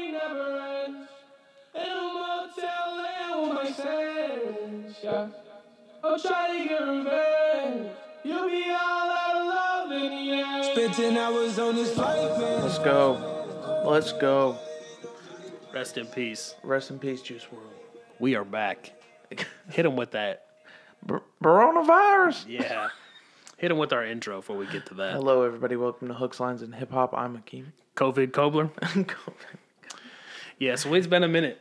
party never ends. In a motel land with my sense, yeah. I'll try to get revenge. You'll be all out of love in the end. Spent 10 hours on this flight, man. Let's go. Let's go. Rest in peace. Rest in peace, Juice WRLD. We are back. Hit him with that. Bar- Coronavirus. Yeah. Hit him with our intro before we get to that. Hello, everybody. Welcome to Hooks, Lines, and Hip Hop. I'm Hakeem. COVID Kobler. Yeah, so it's been a minute.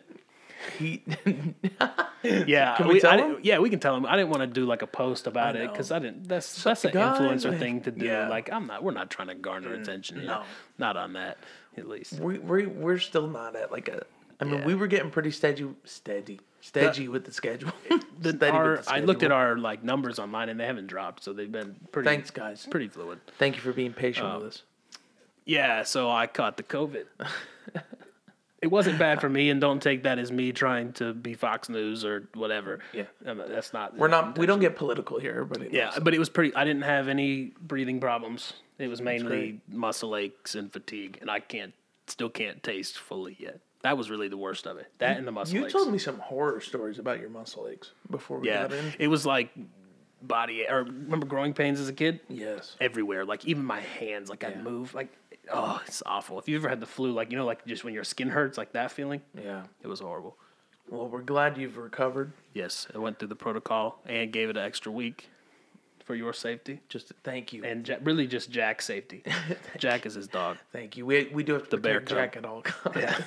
he, Yeah, Can we tell I him? didn't- Yeah, we can tell him. I didn't want to do like a post about I it because I didn't. That's that's an influencer man. thing to do. Yeah. Mm, Like I'm not. We're not trying to garner attention. you know? no. not on that. At least. we, we, we're still not at like a. I mean, Yeah. we were getting pretty steady, steady, steady with the schedule. The, steady our, the I looked at our like numbers online and they haven't dropped, so they've been pretty. Thanks, guys. Pretty fluid. Thank you for being patient Um, with us. Yeah, so I caught the COVID. it wasn't bad for me, and don't take that as me trying to be Fox News or whatever. Yeah. I mean, that's not. We're not. We don't get political here, everybody. Yeah, knows. but it was pretty. I didn't have any breathing problems. It was mainly muscle aches and fatigue, and I can't, still can't taste fully yet. That was really the worst of it. That and the muscle You aches. told me some horror stories about your muscle aches before we yeah, got in. it was like body. Or remember growing pains as a kid? Yes. everywhere. Like even my hands, like I'd move. Like oh, it's awful. If you ever had the flu, like you know, like just when your skin hurts, like that feeling, Yeah. it was horrible. Well, we're glad you've recovered. Yes, I went through the protocol and gave it an extra week for your safety Just thank you. and Ja- really just Jack's safety. Jack is his dog. Thank you. We, we do have to bear protect cub. Jack at all costs. Yeah.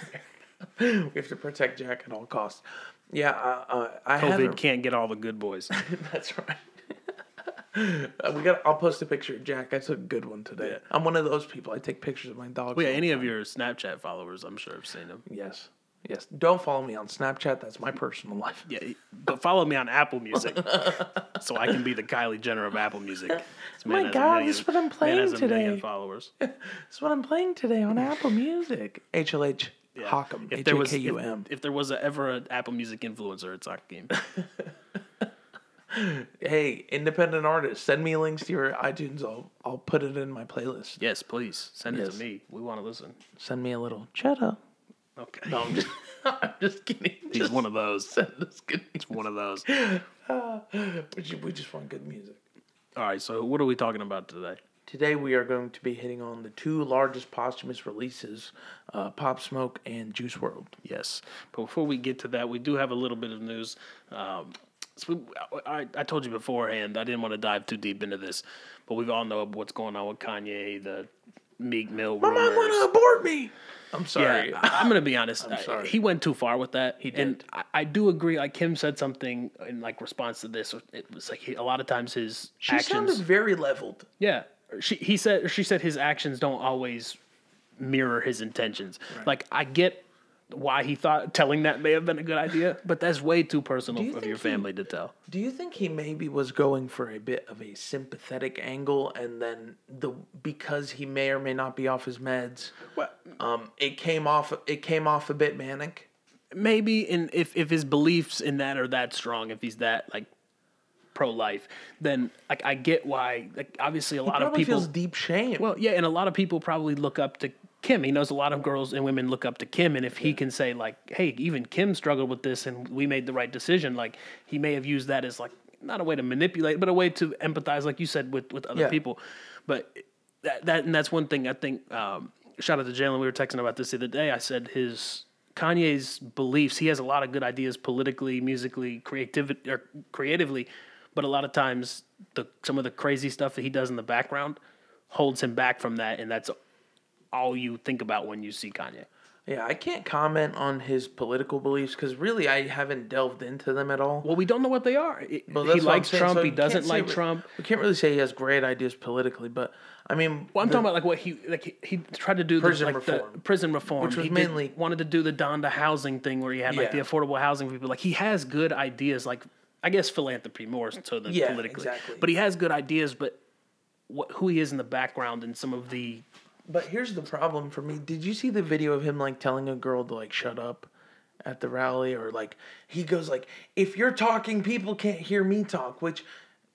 we have to protect Jack at all costs. Yeah, uh, uh, I COVID haven't. can't get all the good boys. That's right. Uh, we got. I'll post a picture of Jack. I took a good one today. Yeah. I'm one of those people. I take pictures of my dogs. Well, yeah, all the any of your Snapchat followers, I'm sure have seen them. Yes. Yes. Don't follow me on Snapchat. That's my personal life. Yeah, but follow me on Apple Music, so I can be the Kylie Jenner of Apple Music. This my God, million- this is what I'm playing has a million today. followers. is what I'm playing today on Apple Music. HLH Yeah. Hockham. If H there was if, if there was a, ever an Apple Music influencer, it's Hakeem. Hey, independent artists, send me links to your iTunes. I'll I'll put it in my playlist. yes, please send it to me. We want to listen. Send me a little cheddar. Okay, No, I'm just, I'm just kidding. he's Just one of those. send us good He's one of those. music. We we just want good music. All right, so what are we talking about today? Today we are going to be hitting on the two largest posthumous releases, uh, Pop Smoke and Juice WRLD. Yes, but before we get to that, we do have a little bit of news. Um, so we, I, I told you beforehand I didn't want to dive too deep into this, but we all know what's going on with Kanye, the Meek Mill My mom rumors. want to abort me. I'm sorry. Yeah, I- I'm gonna be honest. I'm sorry. He went too far with that. He did. and I, I do agree. Like Kim said something in like response to this. It was like he, a lot of times his she actions. sounded very leveled. Yeah, she he said she said his actions don't always mirror his intentions. Like I get why he thought telling that may have been a good idea, but that's way too personal you of your he- family to tell. Do you think he maybe was going for a bit of a sympathetic angle, and then the because he may or may not be off his meds, um, it came off it came off a bit manic? Maybe in if if his beliefs in that are that strong, if he's that like pro life, then like I get why. Like obviously a lot of people feels deep shame. Well, yeah, and a lot of people probably look up to Kim. He knows a lot of girls and women look up to Kim, and if he can say like, "Hey, even Kim struggled with this, and we made the right decision," like he may have used that as like not a way to manipulate, but a way to empathize, like you said, with with other Yeah. people. But that that and that's one thing I think. Um, shout out to Jalen. We were texting about this the other day. I said his Kanye's beliefs. He has a lot of good ideas politically, musically, creativity or creatively, but a lot of times the some of the crazy stuff that he does in the background holds him back from that, and that's all you think about when you see Kanye. yeah, I can't comment on his political beliefs because really I haven't delved into them at all. Well, we don't know what they are. It- Well, he that's what I'm likes Trump. so he doesn't say like Trump. We can't really say he has great ideas politically, but I mean, Well, I'm the- talking about like what he like he, he tried to do the, Prison like, the reform. prison reform, Which was he did- mainly- wanted to do the Donda housing thing where he had like the affordable housing for people. Like he has good ideas, like I guess philanthropy more so than Yeah, politically. exactly. But he has good ideas, but what who he is in the background and some of the But here's the problem for me. Did you see the video of him like telling a girl to like shut up at the rally or like he goes like if you're talking people can't hear me talk, which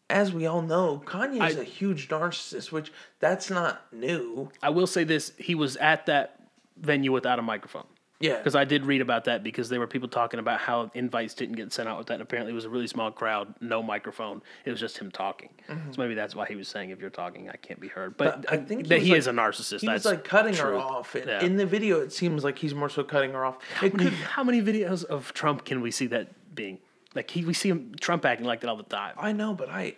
as we all know, Kanye is a huge narcissist, which that's not new. I will say this: he was at that venue without a microphone. Yeah. Because I did read about that because there were people talking about how invites didn't get sent out with that. And apparently, it was a really small crowd, no microphone. It was just him talking. So maybe that's why he was saying, "If you're talking, I can't be heard." But, Mm-hmm. But I think he that he like- is a narcissist. He was That's like cutting her off. And Yeah. In the video, it seems like he's more so cutting her off. It could, How many videos of Trump can we see that being? Like he, we see him Trump acting like that all the time. I know, but I,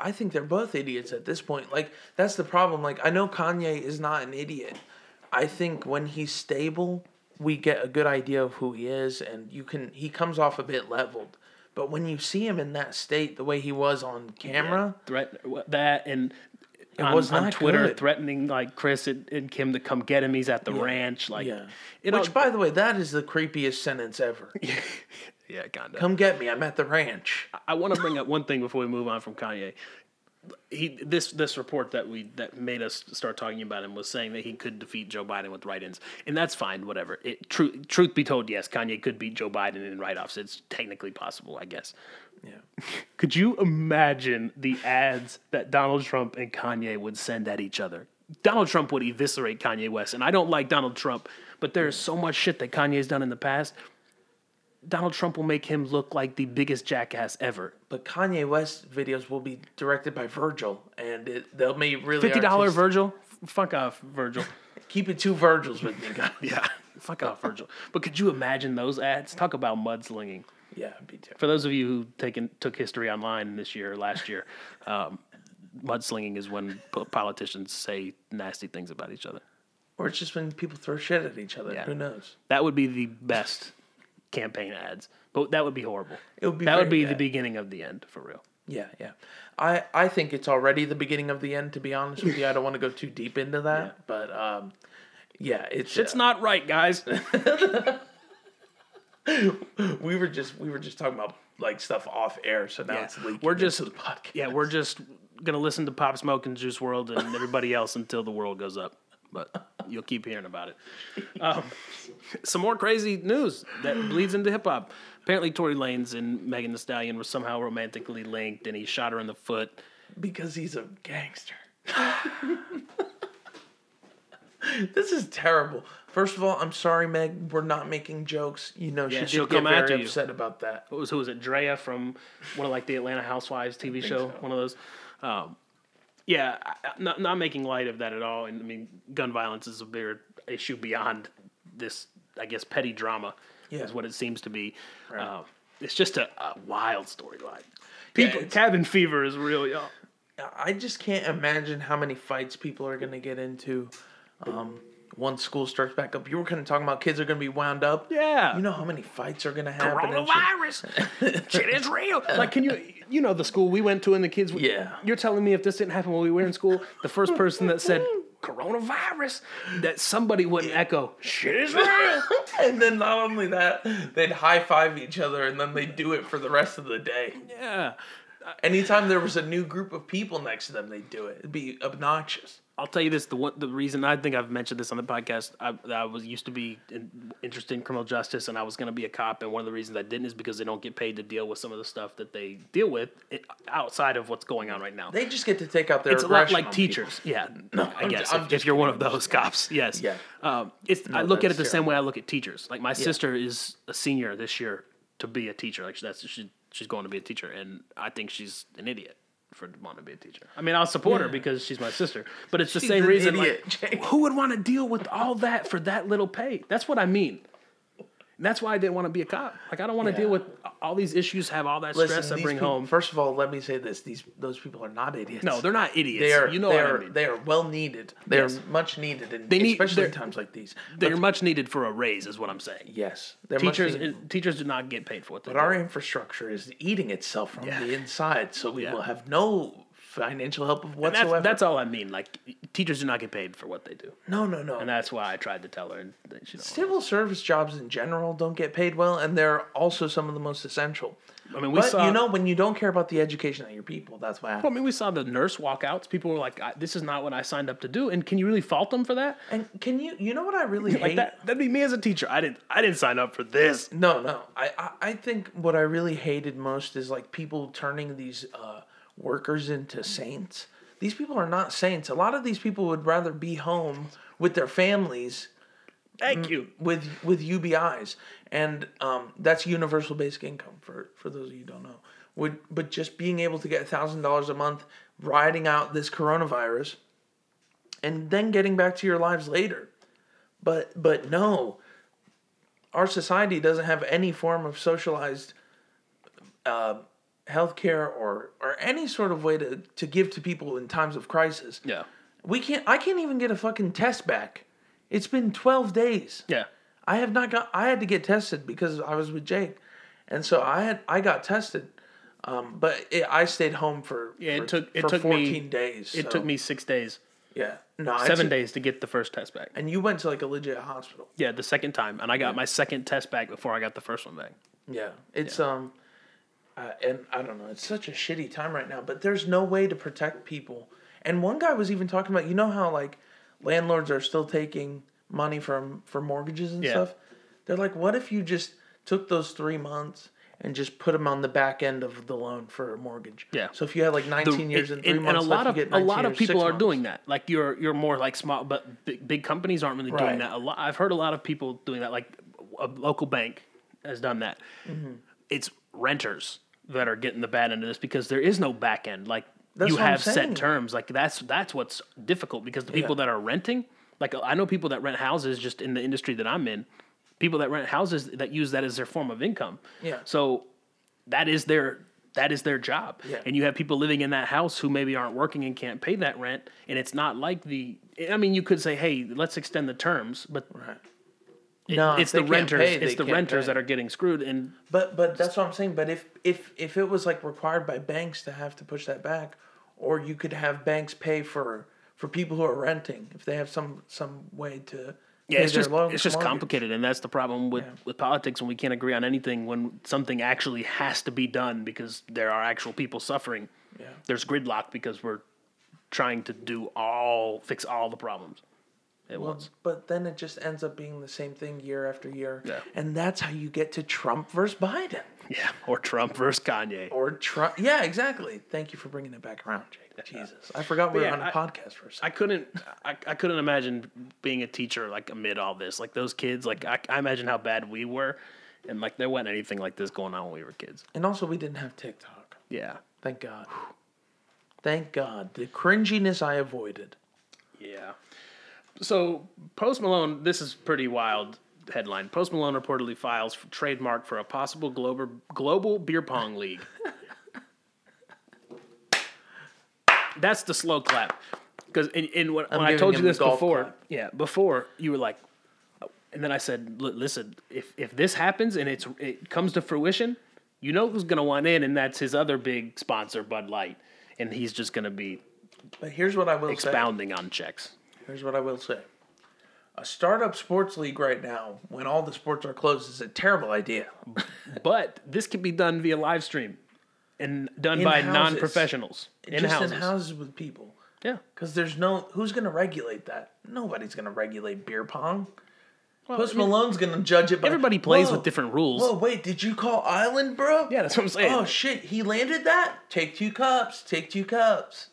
I think they're both idiots at this point. Like that's the problem. Like I know Kanye is not an idiot. I think when he's stable, we get a good idea of who he is, and you can. He comes off a bit leveled. But when you see him in that state, the way he was on camera, threat that and on, was on not Twitter good. threatening like Chris and, and Kim to come get him. He's at the ranch. Like, yeah. it Which, all- by the way, that is the creepiest sentence ever. yeah, kind of. Come get me. I'm at the ranch. I want to bring up one thing before we move on from Kanye. He this this report that we that made us start talking about him was saying that he could defeat Joe Biden with write-ins, and that's fine. Whatever. It truth truth be told, yes, Kanye could beat Joe Biden in write-offs. It's technically possible, I guess. Yeah. Could you imagine the ads that Donald Trump and Kanye would send at each other? Donald Trump would eviscerate Kanye West, and I don't like Donald Trump, but there's so much shit that Kanye's done in the past. Donald Trump will make him look like the biggest jackass ever. But Kanye West videos will be directed by Virgil, and it, they'll be really Fifty dollar. Virgil, fuck off, Virgil. Keep it two Virgils with me, guys. yeah, fuck off, Virgil. But could you imagine those ads? Talk about mudslinging. Yeah, it'd be terrible. For those of you who taken took history online this year or last year, um, mudslinging is when politicians say nasty things about each other. Or it's just when people throw shit at each other. Yeah. Who knows? That would be the best campaign ads, but that would be horrible. It would be that would be the beginning of the end for real. Yeah, yeah. I I think it's already the beginning of the end. To be honest with you, I don't want to go too deep into that, but um, yeah, it's It's uh, not right, guys. we were just we were just talking about like stuff off air, so now Yeah. it's leaking We're just- the podcast. yeah, we're just gonna listen to Pop Smoke and Juice WRLD and everybody else until the world goes up. But you'll keep hearing about it. Um, some more crazy news that bleeds into hip hop. Apparently, Tory Lanez and Megan Thee Stallion were somehow romantically linked, and he shot her in the foot. because he's a gangster. this is terrible. First of all, I'm sorry, Meg. We're not making jokes. You know, Yeah, she she'll come after very you. upset about that. What was who was it? Drea from one of like the Atlanta Housewives TV show, one of those. Um, yeah, not not making light of that at all. And I mean, gun violence is a bigger issue beyond this. I guess petty drama Yeah. is what it seems to be. Um, it's just a, a wild storyline. People, it's- cabin fever is real, y'all. I just can't imagine how many fights people are going to get into um, once school starts back up. You were kind of talking about kids are going to be wound up. Yeah. You know how many fights are going to happen? shit? Coronavirus, shit is real. Like, can you, you know, the school we went to and the kids. Yeah. You're telling me if this didn't happen when we were in school, the first person that said coronavirus, that somebody wouldn't echo, shit is real. and then not only that, they'd high five each other and then they'd do it for the rest of the day. yeah. Anytime there was a new group of people next to them, they'd do it. It'd be obnoxious. I'll tell you this: the one, the reason I think I've mentioned this on the podcast, I, I was used to be in, interested in criminal justice, and I was going to be a cop. And one of the reasons I didn't is because they don't get paid to deal with some of the stuff that they deal with it, outside of what's going on right now. They just get to take out their it's a lot like teachers. Yeah, I I'm guess if, if you're one of those cops, yes. Yeah. Um, it's I look at it the same way I look at teachers. Like my Yeah. sister is a senior this year to be a teacher. Like that's she, she's going to be a teacher, and I think she's an idiot for wanting to be a teacher. I mean, I'll support her because she's my sister, but it's the same reason. idiot, like, who would want to deal with all that for that little pay? That's what I mean. And that's why I didn't want to be a cop. Like I don't want to Yeah. deal with all these issues, have all that stress Listen, I bring people- home. First of all, let me say this: these those people are not idiots. no, they're not idiots. They are. you know they are. I mean. They are well needed. They Yes. are much needed, and They need- especially in times like these. They're But, much needed for a raise, is what I'm saying. yes, Teachers, teachers do not get paid for what they But do. our infrastructure is eating itself from Yeah. the inside, so we Yeah. will have no financial help of And whatsoever. that's, that's all I mean. Like teachers do not get paid for what they do, no, no, no. and that's why I tried to tell her. And that she don't Civil service jobs in general don't get paid well, and they're also some of the most essential. I mean, we But saw. you know, when you don't care about the education of your people, that's what I mean, we saw the nurse walkouts. People were like, I, "This is not what I signed up to do." And can you really fault them for that? And can you, you know what I really Like hate? that? That'd be me as a teacher. I didn't. I didn't sign up for this. No, no. I, I, I think what I really hated most is like people turning these uh, workers into saints. These people are not saints. A lot of these people would rather be home with their families Thank you. with with UBIs, and um, that's universal basic income for for those of you who don't know. Would but just being able to get thousand dollars a month, riding out this coronavirus, and then getting back to your lives later, but but no, our society doesn't have any form of socialized uh, healthcare or or any sort of way to to give to people in times of crisis. Yeah. We can't. I can't even get a fucking test back. It's been twelve days. Yeah. I have not got. I had to get tested because I was with Jake, and so I had. I got tested, um, but it, I stayed home for. Yeah, it for- took- it took me- fourteen days. It so- took me six days, Yeah, no, seven took- days to get the first test back. And you went to like a legit hospital. Yeah, the second time, and I got my second test back before I got the first one back. Yeah, it's um, uh, and I don't know. It's such a shitty time right now. But there's no way to protect people. And one guy was even talking about, you know how like landlords are still taking money from for mortgages and Yeah. stuff. They're like, what if you just took those three months and just put them on the back end of the loan for a mortgage? Yeah. So if you had like 19 years and, three and, months and a left, lot of you get a lot of people are months. doing that. Like you're you're more like small, but big, big companies aren't really Right. doing that. A lot. I've heard a lot of people doing that. Like a local bank has done that. Mm-hmm. It's renters that are getting the bad end of this because there is no back end. Like That's you have set terms. Like that's that's what's difficult because the people Yeah. that are renting, like I know people that rent houses just in the industry that I'm in. People that rent houses that use that as their form of income. Yeah. So that is their that is their job. Yeah. And you have people living in that house who maybe aren't working and can't pay that rent. And it's not like the I mean, you could say, hey, let's extend the terms, but Right. No, it's the renters pay, it's the renters pay. that are getting screwed and But but that's what I'm saying. But if if if it was like required by banks to have to push that back, or you could have banks pay for for people who are renting if they have some some way to yeah, it's just it's just mortgage. complicated, and that's the problem with, Yeah. with politics when we can't agree on anything. When something actually has to be done because there are actual people suffering, Yeah. there's gridlock because we're trying to do all fix all the problems at Well, once. but then it just ends up being the same thing year after year, Yeah. and that's how you get to Trump versus Biden Yeah, or Trump versus Kanye. or Trump. Yeah, exactly. Thank you for bringing it back around, Jake. Jesus, I forgot we were yeah, on a I- podcast for a second. I couldn't I, I couldn't imagine being a teacher like amid all this. Like those kids, like I, I imagine how bad we were. And like there wasn't anything like this going on when we were kids. and also, we didn't have TikTok. Yeah. Thank God. Thank God. The cringiness I avoided. Yeah. So Post Malone, this is pretty wild headline. Post Malone reportedly files for trademark for a possible global global beer pong league. That's the slow clap. Because in, in when, when I told you this before, clap. yeah, before you were like, oh, and then I said, listen, if if this happens and it's it comes to fruition, you know who's gonna want in, and that's his other big sponsor, Bud Light, and he's just gonna be But here's what I will say. expounding on checks. Here's what I will say. A startup sports league right now, when all the sports are closed, is a terrible idea. But this can be done via live stream and done In by non professionals in Just houses. in houses with people. Yeah. Because there's no who's gonna regulate that? Nobody's gonna regulate beer pong. Well, Post Malone's gonna judge it. By, everybody plays with different rules. Whoa, wait, did you call Island, bro? Yeah, that's what I'm saying. Oh shit, he landed that. Take two cups. Take two cups.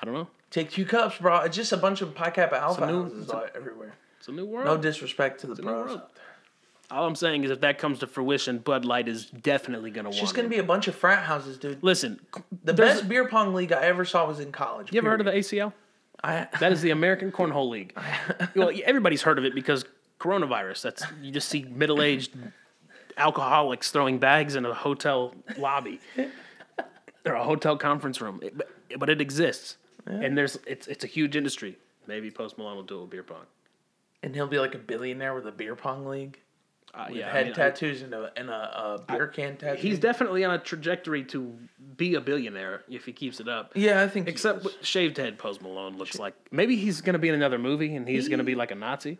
I don't know. Take two cups, bro. It's just a bunch of Pi Kappa Alpha new- houses it's a- all- everywhere. It's a new world. No disrespect to the new pros. world. All I'm saying is if that comes to fruition, Bud Light is definitely going to It's want just gonna it. be a bunch of frat houses, dude. Listen, The there's- best beer pong league I ever saw was in college. You ever heard of the. ACL? I, That is the American Cornhole League. well, everybody's heard of it because coronavirus. That's you just see middle-aged alcoholics throwing bags in a hotel lobby or a hotel conference room. It- but, but it exists, and there's it's it's a huge industry. Maybe Post Malone will do a beer pong. and he'll be like a billionaire with a beer pong league. Uh, With yeah, I head mean, I- tattoos and a and a, a beer can tattoo. he's definitely on a trajectory to be a billionaire if he keeps it up. yeah, I think. he Except shaved head Post Malone looks like maybe he's gonna be in another movie and he's gonna be like a Nazi.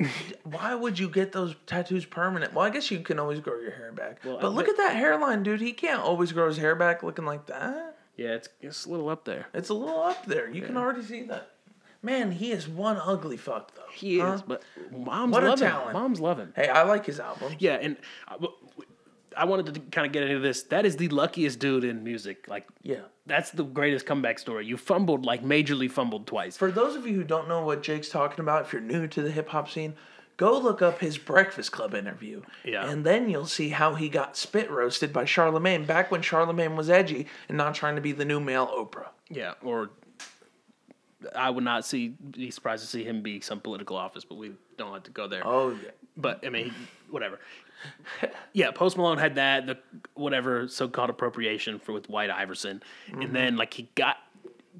why would you get those tattoos permanent? Well, I guess you can always grow your hair back. Well, but I look at that hairline, dude. He can't always grow his hair back looking like that. Yeah, it's it's a little up there. It's a little up there. You can already see that. Man, he is one ugly fuck though. He Huh? is, but moms What a love him. talent. Moms love him. Hey, I like his album. Yeah, and uh, w- I wanted to kind of get into this. That is the luckiest dude in music. Like, Yeah. that's the greatest comeback story. You fumbled, like, majorly fumbled twice. For those of you who don't know what Jake's talking about, if you're new to the hip hop scene, go look up his Breakfast Club interview. Yeah. And then you'll see how he got spit roasted by Charlemagne back when Charlemagne was edgy and not trying to be the new male Oprah. Yeah, or I would not see be surprised to see him be some political office, but we don't have to go there. Oh, yeah. But I mean, whatever. Yeah, Post Malone had that the whatever so-called appropriation for with White Iverson, and then like he got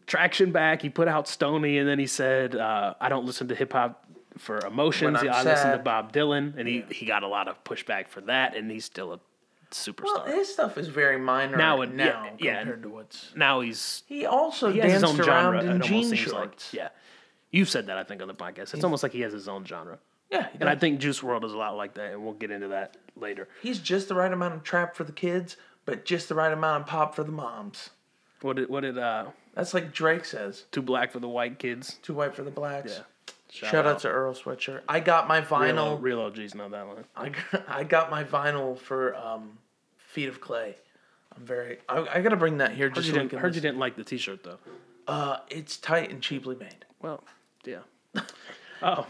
traction back. He put out Stoney, and then he said, uh, "I don't listen to hip hop for emotions. I'm I listen to. Bob Dylan," and he he got a lot of pushback for that, and he's still a superstar. Well, his stuff is very minor Now it- now yeah, yeah. compared to what's. now he's He also he has his danced own genre. around It in jean seems shorts. like yeah. You've said that I think on the podcast. It's almost like he has his own genre. Yeah, And I think Juice WRLD is a lot like that, and we'll get into that later. he's just the right amount of trap for the kids, but just the right amount of pop for the moms. What did what did uh That's like Drake says. Too Black for the White Kids? Too white for the blacks. Yeah. Shout, out. to Earl Sweatshirt. I got my vinyl. real OGs know that one. I got, I got my vinyl for um, Feet of Clay. I'm very. I, I gotta bring that here Heard, just you so didn't, heard you didn't like the T-shirt though. Uh, it's tight and cheaply made. Well, yeah. oh,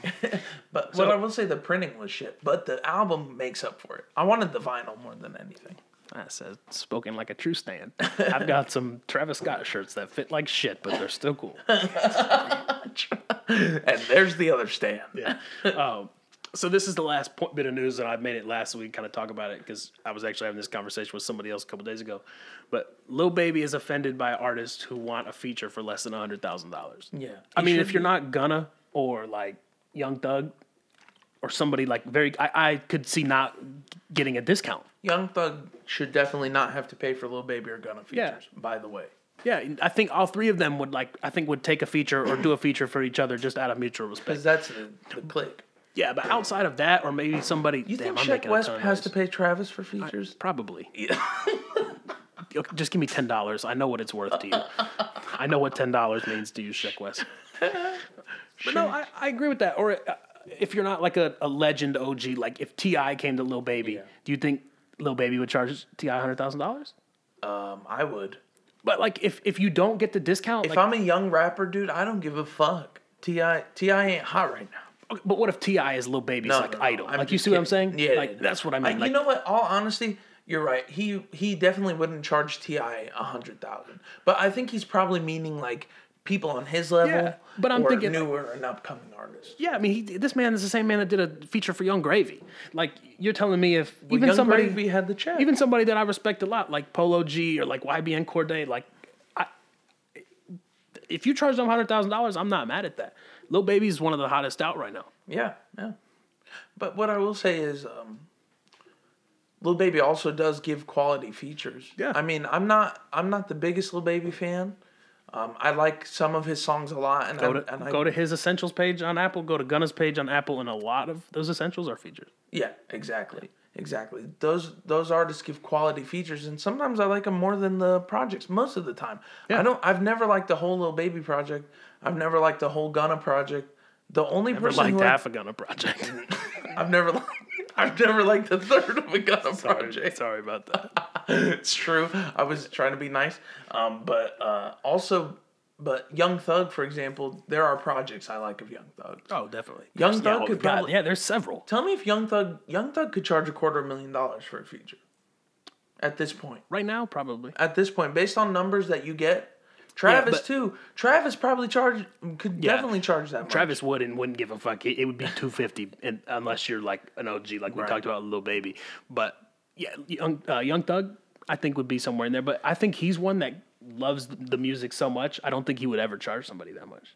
But So- what I will say, the printing was shit. But the album makes up for it. I wanted the vinyl more than anything. That says spoken like a true stan. I've got some Travis Scott shirts that fit like shit, but they're still cool. And there's the other stand. Yeah. um, so this is the last point, bit of news that I made it last week. Kind of talk about it because I was actually having this conversation with somebody else a couple days ago. But Lil Baby is offended by artists who want a feature for less than hundred thousand dollars. Yeah. I mean, should if you're be. not gonna or like Young Thug or somebody like very, I, I could see not getting a discount. Young Thug should definitely not have to pay for Lil Baby or Gunna features. Yeah. By the way. Yeah, I think all three of them would like. I think would take a feature or do a feature for each other just out of mutual respect. Because that's the, the click. Yeah, but outside of that, or maybe somebody. You damn, think Sheck Wes has to pay Travis for features? Probably. Yeah. Just give me ten dollars. I know what it's worth to you. I know what ten dollars means to you, Sheck Wes. But no, I, I agree with that. Or uh, if you're not like a, a legend OG, like if T.I. came to Lil Baby, do you think Lil Baby would charge T.I. hundred thousand dollars? um, I would. But like if if you don't get the discount, If like, I'm a young rapper, dude, I don't give a fuck. T.I. T.I. ain't hot right now. okay, but what if T.I. is Lil Baby's No, like no, no, idol? I'm like you see what I'm saying? Yeah, like yeah, yeah. that's what I I, mean. like, you know what? All honesty, you're right. He he definitely wouldn't charge T.I. a hundred thousand, but I think he's probably meaning like people on his level. Yeah, but I'm or thinking- newer and upcoming artists. Yeah, I mean, he, this man is the same man that did a feature for Yung Gravy. Like you're telling me, if Well, even Young somebody, Gravy had the check. even somebody that I respect a lot, like Polo G or like YBN Cordae, like, I, if you charge them hundred thousand dollars, I'm not mad at that. Lil Baby's one of the hottest out right now. Yeah, yeah. But what I will say is, um, Lil Baby also does give quality features. Yeah. I mean, I'm not I'm not the biggest Lil Baby fan. Um, I like some of his songs a lot, and Go I, to and I, go to his essentials page on Apple. Go to Gunna's page on Apple, and a lot of those essentials are featured. yeah, exactly, exactly. Those those artists give quality features, and sometimes I like them more than the projects. Most of the time, Yeah. I don't. I've never liked the whole Lil Baby project. I've never liked the whole Gunna project. The only Never person liked who I- half a Gunna project. I've never liked. I've never liked the third of a Gunna project. Sorry about that. it's true. I was trying to be nice. Um, but uh, also, but Young Thug, for example, there are projects I like of Young Thug. Oh, definitely. Young Thug could probably- yeah, there's several. Tell me if Young Thug, Young Thug could charge a quarter million dollars for a feature. At this point, Right now, probably. at this point, based on numbers that you get, Travis but- too. Travis probably charge could Yeah. definitely charge that much. Travis would and wouldn't give a fuck. It, it would be two fifty, and unless you're like an OG, like we Right. talked about, little baby. But yeah, young uh, young Thug, I think would be somewhere in there. But I think he's one that loves the music so much. I don't think he would ever charge somebody that much.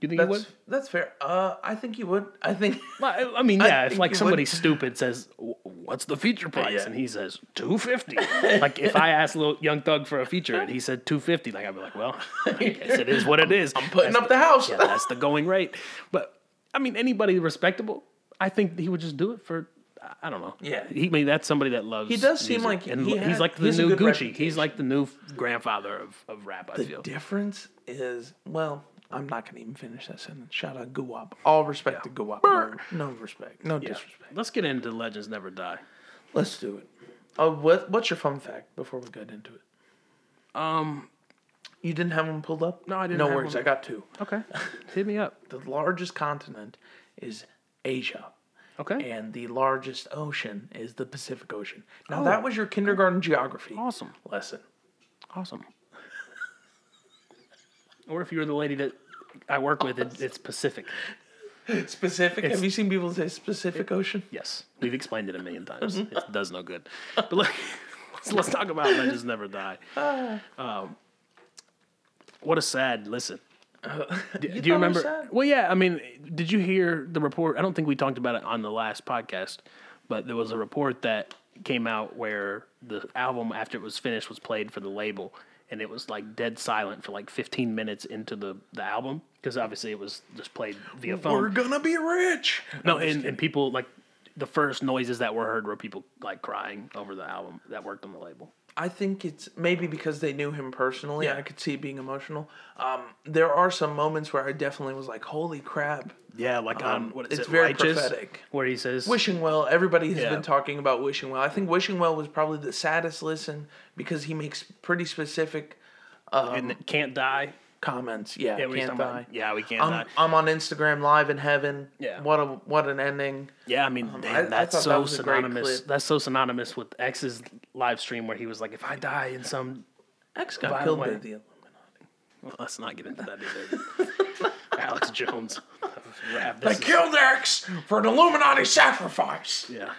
You think he That's would? that's fair. Uh, I think he would. I think. Well, I I mean, I yeah. if like somebody would. stupid says, "What's the feature price?" Yeah. and he says two fifty, like if I asked little young Thug for a feature and he said two fifty, like I'd be like, "Well, I guess it is what it is." I'm putting up the house. yeah, that's the going rate. But I mean, anybody respectable, I think he would just do it for. I- I don't know. Yeah. he I mean that's somebody that loves. He does seem music. like and he he's like the he has a new Gucci. reputation. He's like the new grandfather of, of rap. I The feel. The difference is, well, I'm not going to even finish that sentence. Shout out Guwap. All respect to Guwap. No, no respect. No Yeah. disrespect. Let's get into Legends Never Die. Let's do it. Oh, what what's your fun fact before we get into it? Um, You didn't have one pulled up? No, I didn't No have worries, one. I got two. okay, hit me up. The largest continent is Asia. Okay, And the largest ocean is the Pacific Ocean. Now Oh. that was your kindergarten geography awesome, lesson. awesome. Or if you were the lady that I work with, it, it's Pacific. Specific. Have you seen people say Pacific Ocean? Yes, we've explained it a million times. Mm-hmm. It does no good. But look, let's, let's talk about Legends Never Die. Ah. Um, what a sad listen. Uh, do, You do you remember? sad? Well, yeah. I mean, did you hear the report? I don't think we talked about it on the last podcast, but there was a report that came out where the album, after it was finished, was played for the label, and it was like dead silent for like 15 minutes into the the album because obviously it was just played via phone. We're gonna be rich. No, and, and people like the first noises that were heard were people like crying over the album that worked on the label. I think it's maybe because they knew him personally. Yeah. I could see it being emotional. Um, there are some moments where I definitely was like, "Holy crap!" Yeah, like on Um, what is it's it? very Righteous, prophetic. Where he says, Wishing Well. Everybody has Yeah. been talking about Wishing Well. I think Wishing Well was probably the saddest listen because he makes pretty specific and "Can't die." Comments. Yeah, Yeah, what can't die. about. Yeah, we can't I'm, die. I'm on Instagram live in heaven. Yeah. What a what an ending. Yeah, I mean, um, damn, I- I that's that so great synonymous. That's so synonymous with X's live stream where he was like, "If I die in some," X got killed way. by the Illuminati. well, let's not get into that either. Alex Jones, They killed X for an Illuminati sacrifice. Yeah.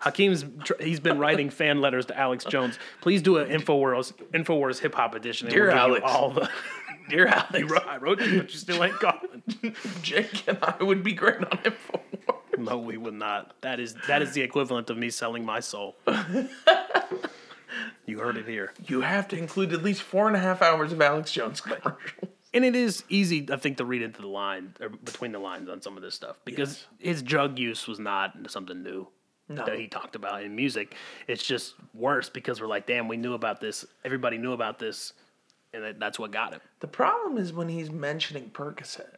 Hakeem's he's been writing fan letters to Alex Jones. Please do an Infowars Infowars hip hop edition. Dear we'll Alex. all the Dear Alex, You wrote- I wrote you, but you still ain't calling. Jake and I would be great on Infowars. No, we would not. That is that is the equivalent of me selling my soul. you heard it here. You have to include at least four and a half hours of Alex Jones commercials. And it is easy, I think, to read into the line or between the lines on some of this stuff because his drug use was not something new No. that he talked about in music. It's just worse because we're like, damn, we knew about this. Everybody knew about this, and that's what got him. The problem is when he's mentioning Percocet.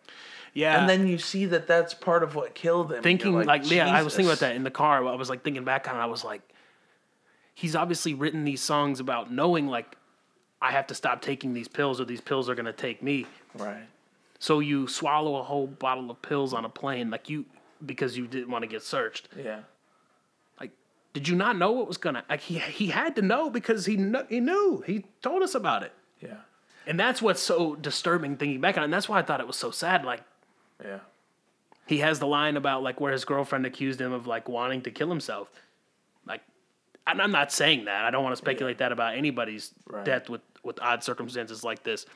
Yeah, And then you see that that's part of what killed him. thinking you're like, yeah, I was thinking about that in the car. I was like thinking back on it. I was like, he's obviously written these songs about knowing like I have to stop taking these pills or these pills are gonna take me. Right. So you swallow a whole bottle of pills on a plane, like you because you didn't want to get searched. Yeah. Like, did you not know what was gonna? Like he he had to know because he kn- he knew. He told us about it, Yeah. and that's what's so disturbing thinking back on. it. And that's why I thought it was so sad. Like Yeah. he has the line about like where his girlfriend accused him of like wanting to kill himself. Like, and I'm not saying that. I don't want to speculate that about anybody's Right. death with with odd circumstances like this.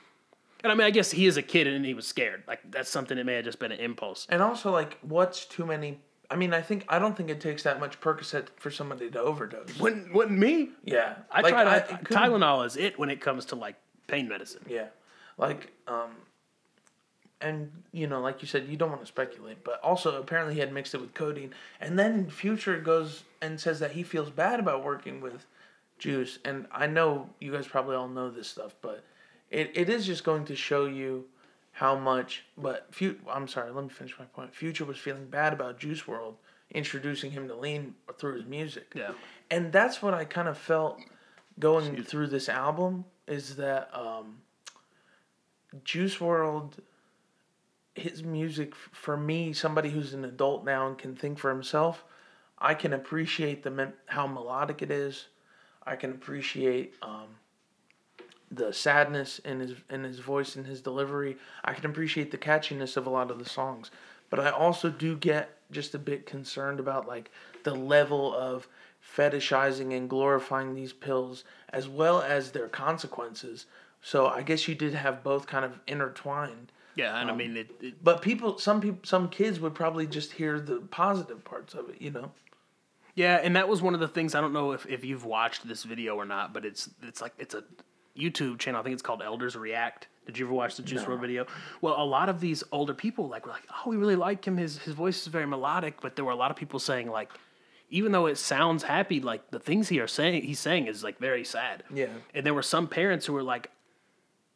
And I mean, I guess he is a kid and he was scared. Like that's something that may have just been an impulse. And also, like, what's too many? I mean, I think I don't think it takes that much Percocet for somebody to overdose. Wouldn't wouldn't me? Yeah, I Like, tried. I- I, Tylenol is it when it comes to like pain medicine. Yeah, like, um, and you know, like you said, you don't want to speculate, but also apparently he had mixed it with codeine, and then Future goes and says that he feels bad about working with Juice, and I know you guys probably all know this stuff, but it, it is just going to show you how much. But Fu- I'm sorry, let me finish my point. Future was feeling bad about Juice WRLD introducing him to lean through his music. Yeah. and that's what I kind of felt going through this album is that um, Juice WRLD, his music for me, somebody who's an adult now and can think for himself, I can appreciate the how melodic it is. I can appreciate um, the sadness in his in his voice and his delivery. I can appreciate the catchiness of a lot of the songs, but I also do get just a bit concerned about like the level of fetishizing and glorifying these pills as well as their consequences. So I guess you did have both kind of intertwined. Yeah, and I um, mean it, it. But people, some people, some kids would probably just hear the positive parts of it, you know. Yeah, and that was one of the things. I don't know if, if you've watched this video or not, but it's it's like it's a YouTube channel. I think it's called Elders React. Did you ever watch the Juice WRLD video? Well, a lot of these older people like were like, oh, we really like him. His his voice is very melodic, but there were a lot of people saying like, even though it sounds happy, like the things he are saying he's saying is like very sad. Yeah. And there were some parents who were like,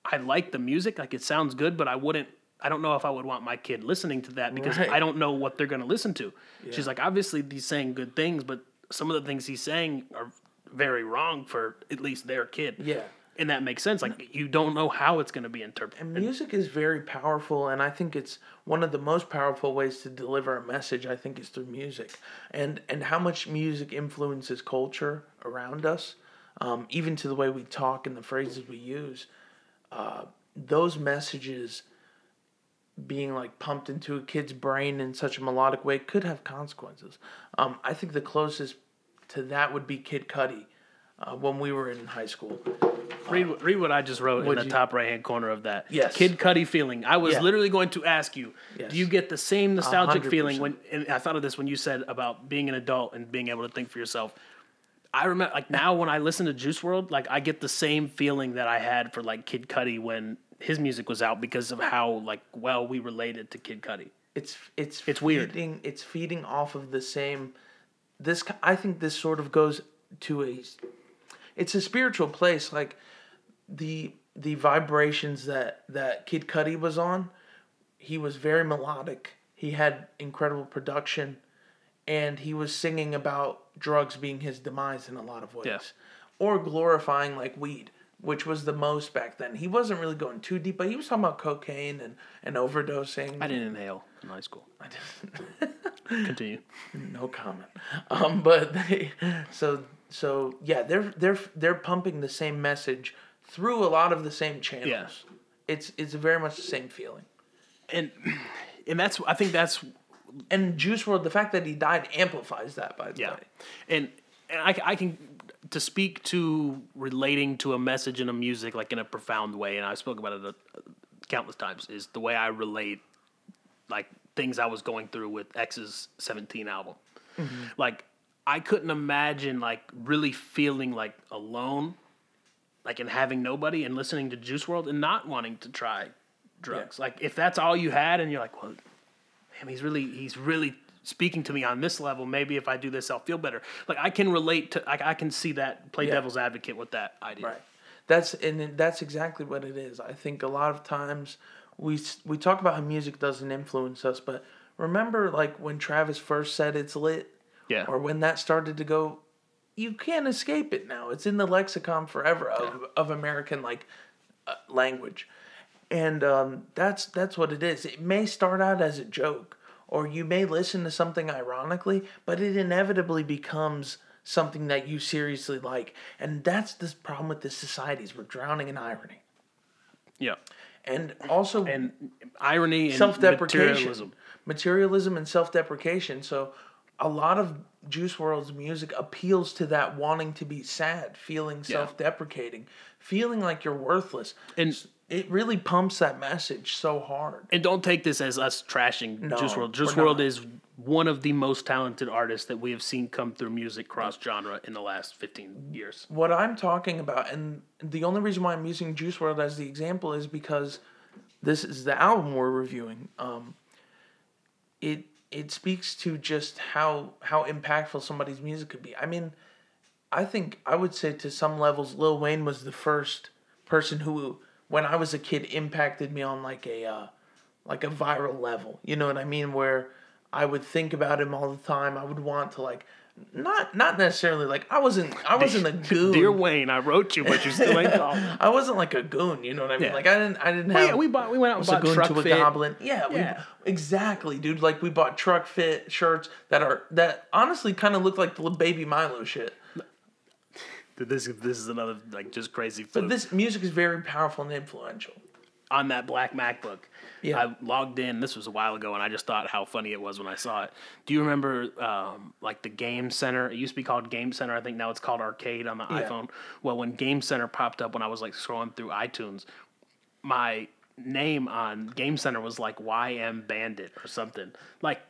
I like the music, like it sounds good, but I wouldn't. I don't know if I would want my kid listening to that because Right. I don't know what they're going to listen to. She's like, obviously he's saying good things, but some of the things he's saying are very wrong for at least their kid. Yeah. And that makes sense. Like you don't know how it's going to be interpreted. And Music is very powerful, and I think it's one of the most powerful ways to deliver a message. I think is through music, and and how much music influences culture around us, um, even to the way we talk and the phrases we use. Uh, those messages being like pumped into a kid's brain in such a melodic way could have consequences. Um, I think the closest to that would be Kid Cudi uh, when we were in high school. Read, read what I just wrote in the you- top right hand corner of that. Yes. Kid Cudi feeling. I was Yeah. literally going to ask you, Yes. do you get the same nostalgic hundred feeling when? And I thought of this when you said about being an adult and being able to think for yourself. I remember, like now, when I listen to Juice WRLD, like I get the same feeling that I had for like Kid Cudi when his music was out because of how like well we related to Kid Cudi. it's it's It's weird. feeding, It's feeding off of the same. This I think this sort of goes to a. It's a spiritual place, like the the vibrations that that Kid Cudi was on. He was very melodic. He had incredible production, and he was singing about drugs being his demise in a lot of ways, Yeah. or glorifying like weed, which was the most back then. He wasn't really going too deep, but he was talking about cocaine and and overdosing. I didn't inhale in high school. I didn't. Continue. no comment. Um, but they, so so yeah, they're they're they're pumping the same message through a lot of the same channels. Yeah. It's it's very much the same feeling. And and that's I think that's And Juice WRLD, the fact that he died amplifies that. By the Yeah, way, and and I, I can to speak to relating to a message in a music like in a profound way, and I spoke about it a, countless times. Is the way I relate like things I was going through with X's Seventeen album. Mm-hmm. Like I couldn't imagine like really feeling like alone, like and having nobody, and listening to Juice WRLD and not wanting to try drugs. Like if that's all you had, and you're like, well, damn, he's really he's really speaking to me on this level. Maybe if I do this, I'll feel better. Like I can relate to, I, I can see that play Yeah. devil's advocate with that idea. right. That's and that's exactly what it is. I think a lot of times we we talk about how music doesn't influence us, but remember like when Travis first said it's lit, Yeah. or when that started to go you can't escape it now. It's in the lexicon forever of, of american like uh, language. And um, that's that's what it is. It may start out as a joke or you may listen to something ironically but it inevitably becomes something that you seriously like. And that's the problem with this society is we're drowning in irony. Yeah. and also And irony and self-deprecation. materialism. materialism and self-deprecation. So a lot of Juice WRLD's music appeals to that wanting to be sad feeling Yeah. self-deprecating feeling like you're worthless And it really pumps that message so hard and don't take this as us trashing No, Juice WRLD. Juice WRLD not. is one of the most talented artists that we have seen come through music cross genre in the last fifteen years. what i'm talking about and the only reason why i'm using Juice WRLD as the example is because this is the album we're reviewing um, it it speaks to just how how impactful somebody's music could be i mean I think I would say to some levels, Lil Wayne was the first person who, when I was a kid, impacted me on like a, uh, like a viral level. You know what I mean? Where I would think about him all the time. I would want to like, not not necessarily like I wasn't I wasn't a goon. Dear Wayne, I wrote you, but you still ain't called. I wasn't like a goon. You know what I mean? Yeah. Like I didn't I didn't Oh, have. yeah, we bought we went out and was a bought goon truck to a fit. goblin. Yeah, Yeah. We, exactly, dude. Like we bought Trukfit shirts that are that honestly kind of look like the baby Milo shit. This this is another like just crazy. But this music is very powerful and influential. On that black MacBook. Yeah. I logged in. This was a while ago, and I just thought how funny it was when I saw it. Do you remember um, like the Game Center? It used to be called Game Center. I think now it's called Arcade on the Yeah. iPhone. Well, when Game Center popped up when I was like scrolling through iTunes, my name on Game Center was like YM Bandit or something. Like,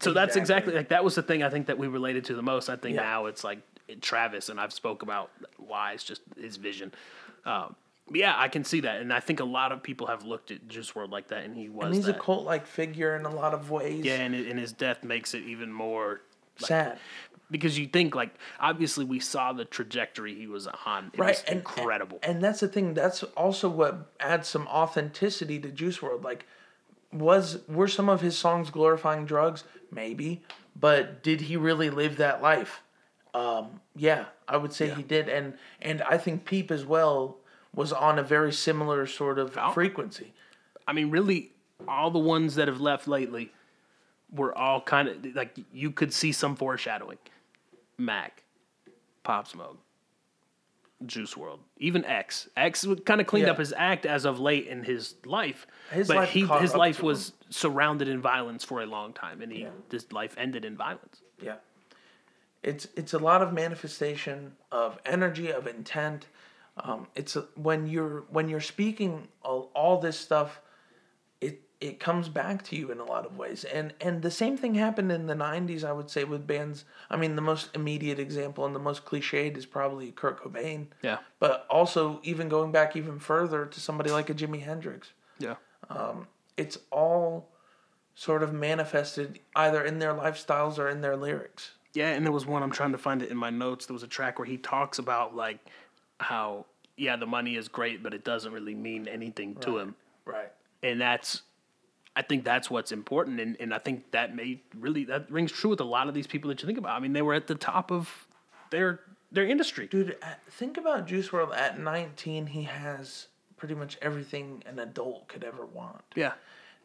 so that's Exactly. exactly like that was the thing I think that we related to the most. I think Yeah. now it's like Travis, and I've spoke about why it's just his vision. Um, yeah, I can see that, and I think a lot of people have looked at Juice WRLD like that, and he was And he's that. a cult like figure in a lot of ways. yeah, and, and his death makes it even more Sad. because you think like obviously we saw the trajectory he was on. It Right. was and, incredible. And, that's the thing. That's also what adds some authenticity to Juice WRLD. Like, was were some of his songs glorifying drugs? Maybe. But did he really live that life? Um, yeah, I would say he did, and and I think Peep as well was on a very similar sort of frequency. I mean, really, all the ones that have left lately were all kind of like you could see some foreshadowing. Mac, Pop Smoke, Juice WRLD, even X. X kind of cleaned Yeah. up his act as of late in his life, His but life he his life was surrounded in violence for a long time, and he Yeah. his life ended in violence. Yeah. It's it's a lot of manifestation of energy of intent. Um, it's a, when you're when you're speaking all, all this stuff, it it comes back to you in a lot of ways. And and the same thing happened in the '90s. I would say with bands. I mean, the most immediate example and the most cliched is probably Kurt Cobain. Yeah, But also, even going back even further to somebody like a Jimi Hendrix yeah, it's all sort of manifested either in their lifestyles or in their lyrics. yeah. And there was one I'm trying to find it in my notes. There was a track where he talks about like how yeah the money is great, but it doesn't really mean anything to him. Right. and that's I think that's what's important, and, and I think that may really that rings true with a lot of these people that you think about. I mean, they were at the top of their their industry. Dude, uh, think about Juice WRLD. At 19, he has pretty much everything an adult could ever want. Yeah,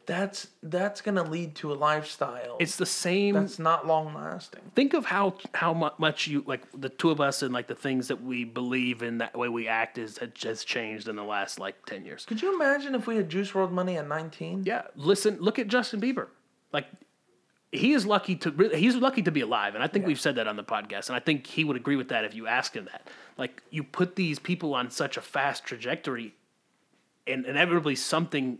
That's that's gonna lead to a lifestyle it's the same. that's not long lasting. think of how how much you like the two of us and like the things that we believe in that way we act is has changed in the last like ten years. Could you imagine if we had Juice WRLD money at 19? Yeah, listen, look at Justin Bieber. Like he is lucky to he's lucky to be alive, and I think we've said that on the podcast, and I think he would agree with that if you ask him that. Like you put these people on such a fast trajectory, and inevitably something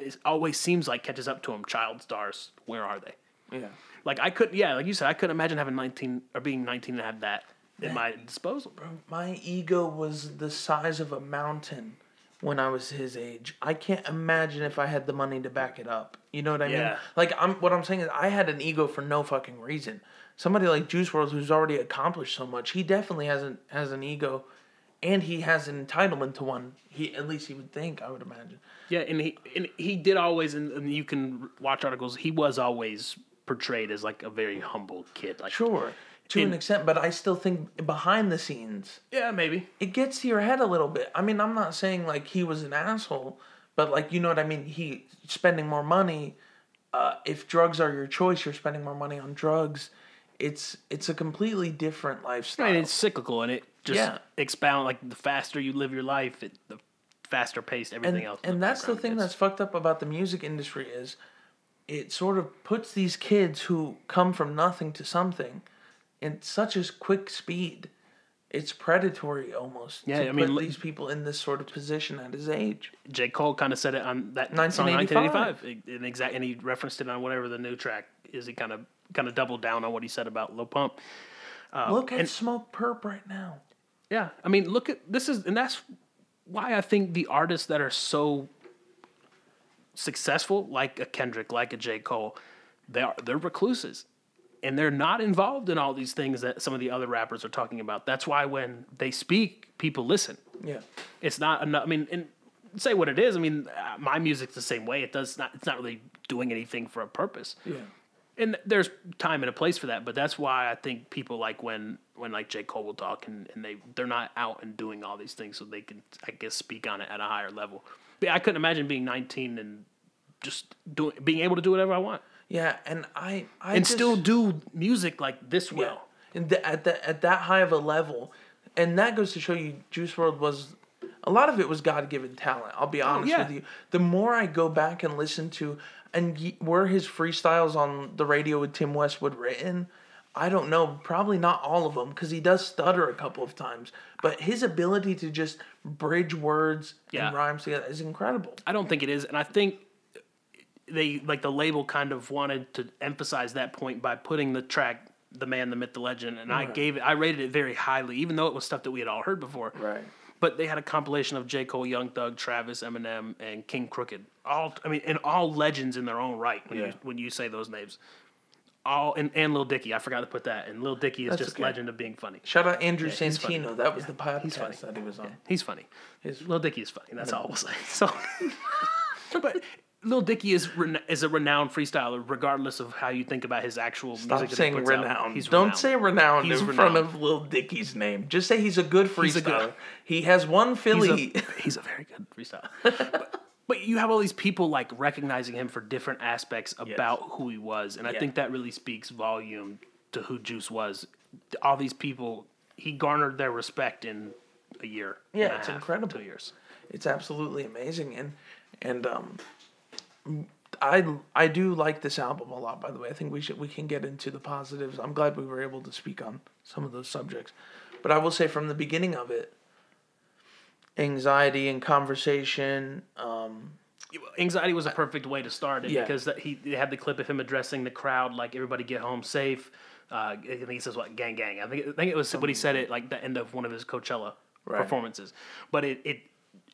is- always seems like catches up to them. Child stars, where are they? Yeah. Like I couldn't. yeah, like you said, I couldn't imagine having nineteen or being nineteen and have that at my disposal. bro. My ego was the size of a mountain when I was his age. I can't imagine if I had the money to back it up. You know what I mean? Yeah. Like I'm what I'm saying is I had an ego for no fucking reason. Somebody like Juice WRLD who's already accomplished so much, he definitely hasn't has an ego and he has an entitlement to one. He at least he would think, I would imagine. Yeah, and he and he did always, and, and you can watch articles. He was always portrayed as like a very humble kid. Like Sure. To an extent, but I still think behind the scenes yeah, maybe. it gets to your head a little bit. I mean, I'm not saying like he was an asshole, but like you know what I mean. He spending more money. Uh, if drugs are your choice, you're spending more money on drugs. It's it's a completely different lifestyle. And it's cyclical, and it just Yeah. expound like the faster you live your life, it, the faster paced everything and, else. and that's the thing gets. that's fucked up about the music industry is it sort of puts these kids who come from nothing to something in such a quick speed. It's predatory almost. Yeah, to I mean, these people in this sort of position at his age. J Cole kind of said it on that 1985. song 1985, and exact, and he referenced it on whatever the new track is. He kind of kind of doubled down on what he said about Lil Pump. Uh, Look at and- Smokepurpp right now. Yeah, I mean, look at this is, and that's why I think the artists that are so successful, like a Kendrick, like a J. Cole, they are they're recluses, and they're not involved in all these things that some of the other rappers are talking about. That's why when they speak, people listen. Yeah. It's not enough. I mean, and say what it is. I mean, uh, my music's the same way. It does not. It's not really doing anything for a purpose Yeah. and there's time and a place for that but that's why i think people like when when like j cole will talk and, and they they're not out and doing all these things so they can i guess speak on it at a higher level but i couldn't imagine being 19 and just doing being able to do whatever i want Yeah, and I, I and just- still do music like this yeah, well and the, at that at that high of a level, and that goes to show you, Juice WRLD was a lot of it was God given talent. I'll be oh, honest yeah. with you. The more I go back and listen to, and y- were his freestyles on the radio with Tim Westwood written. I don't know, probably not all of them, because he does stutter a couple of times. But his ability to just bridge words Yeah. and rhymes together is incredible. i don't think it is and i think they like the label kind of wanted to emphasize that point by putting the track the man the myth the legend and i gave it i rated it very highly even though it was stuff that we had all heard before Right. But they had a compilation of J. Cole, Young Thug, Travis, Eminem, and KXNG Crooked. All I mean, and all legends in their own right when Yeah. you when you say those names. All and, and Lil Dicky, I forgot to put that. And Lil Dicky is That's just okay. legend of being funny. Shout out Andrew he's funny. Santino. That was the podcast he's funny. that he was on. He's funny. His- Lil Dicky is funny. That's all we'll say. So, but Lil Dicky is rena- is a renowned freestyler, regardless of how you think about his actual Stop music. saying puts out. renowned. He's Don't renowned. say renowned He's in front of Lil Dicky's name. Just say he's a good freestyler. He's a good- he has one He's Philly. a, he's a very good freestyler. but, but you have all these people like recognizing him for different aspects about who he was, and I think that really speaks volume to who Juice was. All these people, he garnered their respect in a year. Yeah, it's half, incredible. Two years. it's absolutely amazing, and and um, I I do like this album a lot. By the way, I think we should we can get into the positives. I'm glad we were able to speak on some of those subjects, but I will say from the beginning of it, anxiety and conversation. Um, Anxiety was a perfect way to start it Yeah. because he had the clip of him addressing the crowd like everybody get home safe. Uh, I think he says what gang gang. I think I think it was what he said it like the end of one of his Coachella Right. performances. But it it,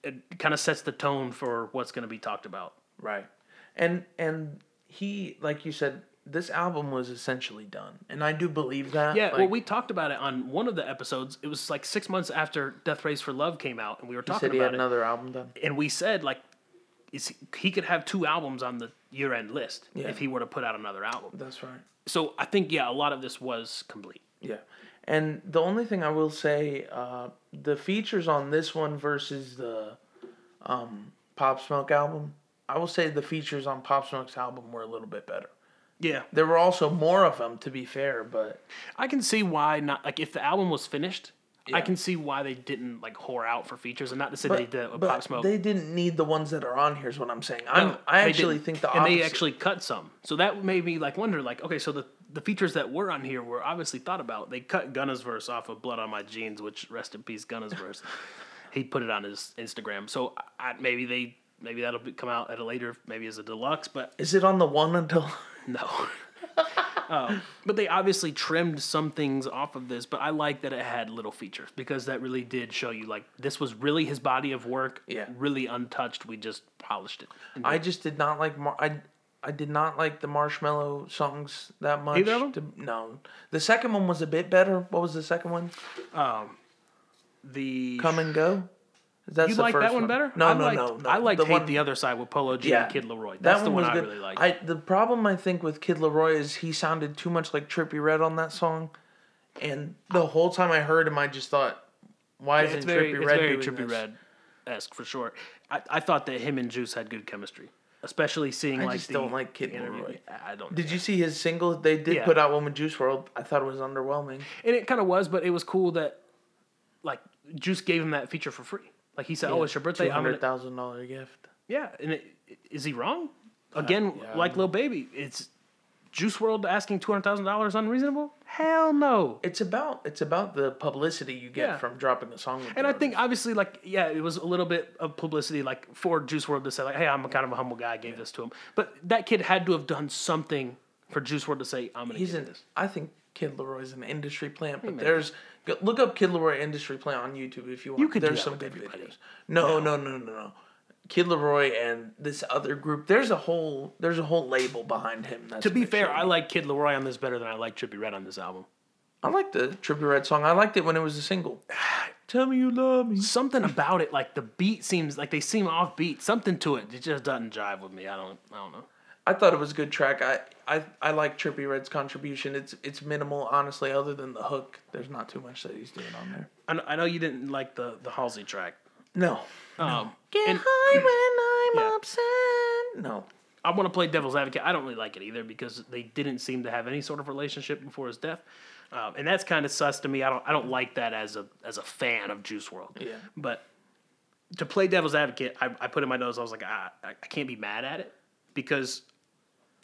it kind of sets the tone for what's going to be talked about. Right. And and he like you said this album was essentially done. And I do believe that. Yeah, like, well, we talked about it on one of the episodes. It was like six months after Death Race for Love came out, and we were talking said he about had it. another album done. and we said like, is he, he could have two albums on the year-end list Yeah. if he were to put out another album. That's right. So I think yeah, a lot of this was complete. Yeah. And the only thing I will say, uh, the features on this one versus the um, Pop Smoke album, I will say the features on Pop Smoke's album were a little bit better. Yeah, There were also more of them, to be fair, but I can see why not. Like if the album was finished, I can see why they didn't like whore out for features, and not to say but, they did with but Pop Smoke. they didn't need the ones that are on here. Is what I'm saying. I'm, No, I actually think the and opposite. they actually cut some, so that made me like wonder like okay, so the the features that were on here were obviously thought about. They cut Gunna's verse off of Blood on My Jeans, which rest in peace Gunna's verse. He put it on his Instagram, so I- maybe they maybe that'll be, come out at a later maybe as a deluxe, but Is it on the one until? no. Um, but they obviously trimmed some things off of this, but I like that it had little features because that really did show you like this was really his body of work, Yeah. really untouched. We just polished it. And I just did not like Mar- I I did not like the Marshmello songs that much. Either of them? To- no, the second one was a bit better. What was the second one? the Come and go. That's You the like that one better? No, I no, liked, no, no. I liked the Hate one, the Other Side with Polo G yeah, and Kid LAROI. That's that the one one was I good. really liked. I the problem I think with Kid LAROI is he sounded too much like Trippie Redd on that song, and the whole time I heard him, I just thought, why isn't it's very, Trippie Redd doing Trippy this? Red esque for sure. I, I thought that him and Juice had good chemistry, especially seeing I like just the don't like Kid interview. Leroy. I I don't. Know. Did you see his single? They did Yeah. put out one with Juice WRLD. I thought it was underwhelming. And it kind of was, but it was cool that like Juice gave him that feature for free. Like he said, "Oh, it's your birthday. Two I'm hundred thousand dollar gift. Yeah, and it, is he wrong? Again, Uh, yeah, like Lil Baby, it's Juice WRLD asking two hundred thousand dollars unreasonable? Hell no. It's about it's about the publicity you get Yeah. from dropping a song. With And the I think obviously, like, yeah, it was a little bit of publicity, like for Juice WRLD to say, like, hey, I'm a kind of a humble guy, I gave this to him. But that kid had to have done something for Juice WRLD to say, I'm gonna he's give an. this. I think Kid LAROI's an industry plant, but maybe. there's go- look up Kid LAROI industry plant on YouTube if you want. You could do there's that some good videos. No, no, no, no, no. no. Kid LAROI and this other group. There's a whole there's a whole label behind him. That's To be fair. I like Kid LAROI on this better than I like Trippie Redd on this album. I like the Trippie Redd song. I liked it when it was a single. Tell me you love me. Something about it, like the beat seems like they seem offbeat. Something to it, it just doesn't jive with me. I don't, I don't know. I thought it was a good track. I I, I like Trippie Redd's contribution. It's it's minimal, honestly. Other than the hook, there's not too much that he's doing on there. I, I know you didn't like the the Halsey track. No. Um, Get and high when I'm Yeah. upset. No. I want to play devil's advocate. I don't really like it either because they didn't seem to have any sort of relationship before his death, um, and that's kind of sus to me. I don't I don't like that as a as a fan of Juice WRLD. Yeah. But to play devil's advocate, I, I put in my nose. I was like, I, I I can't be mad at it because,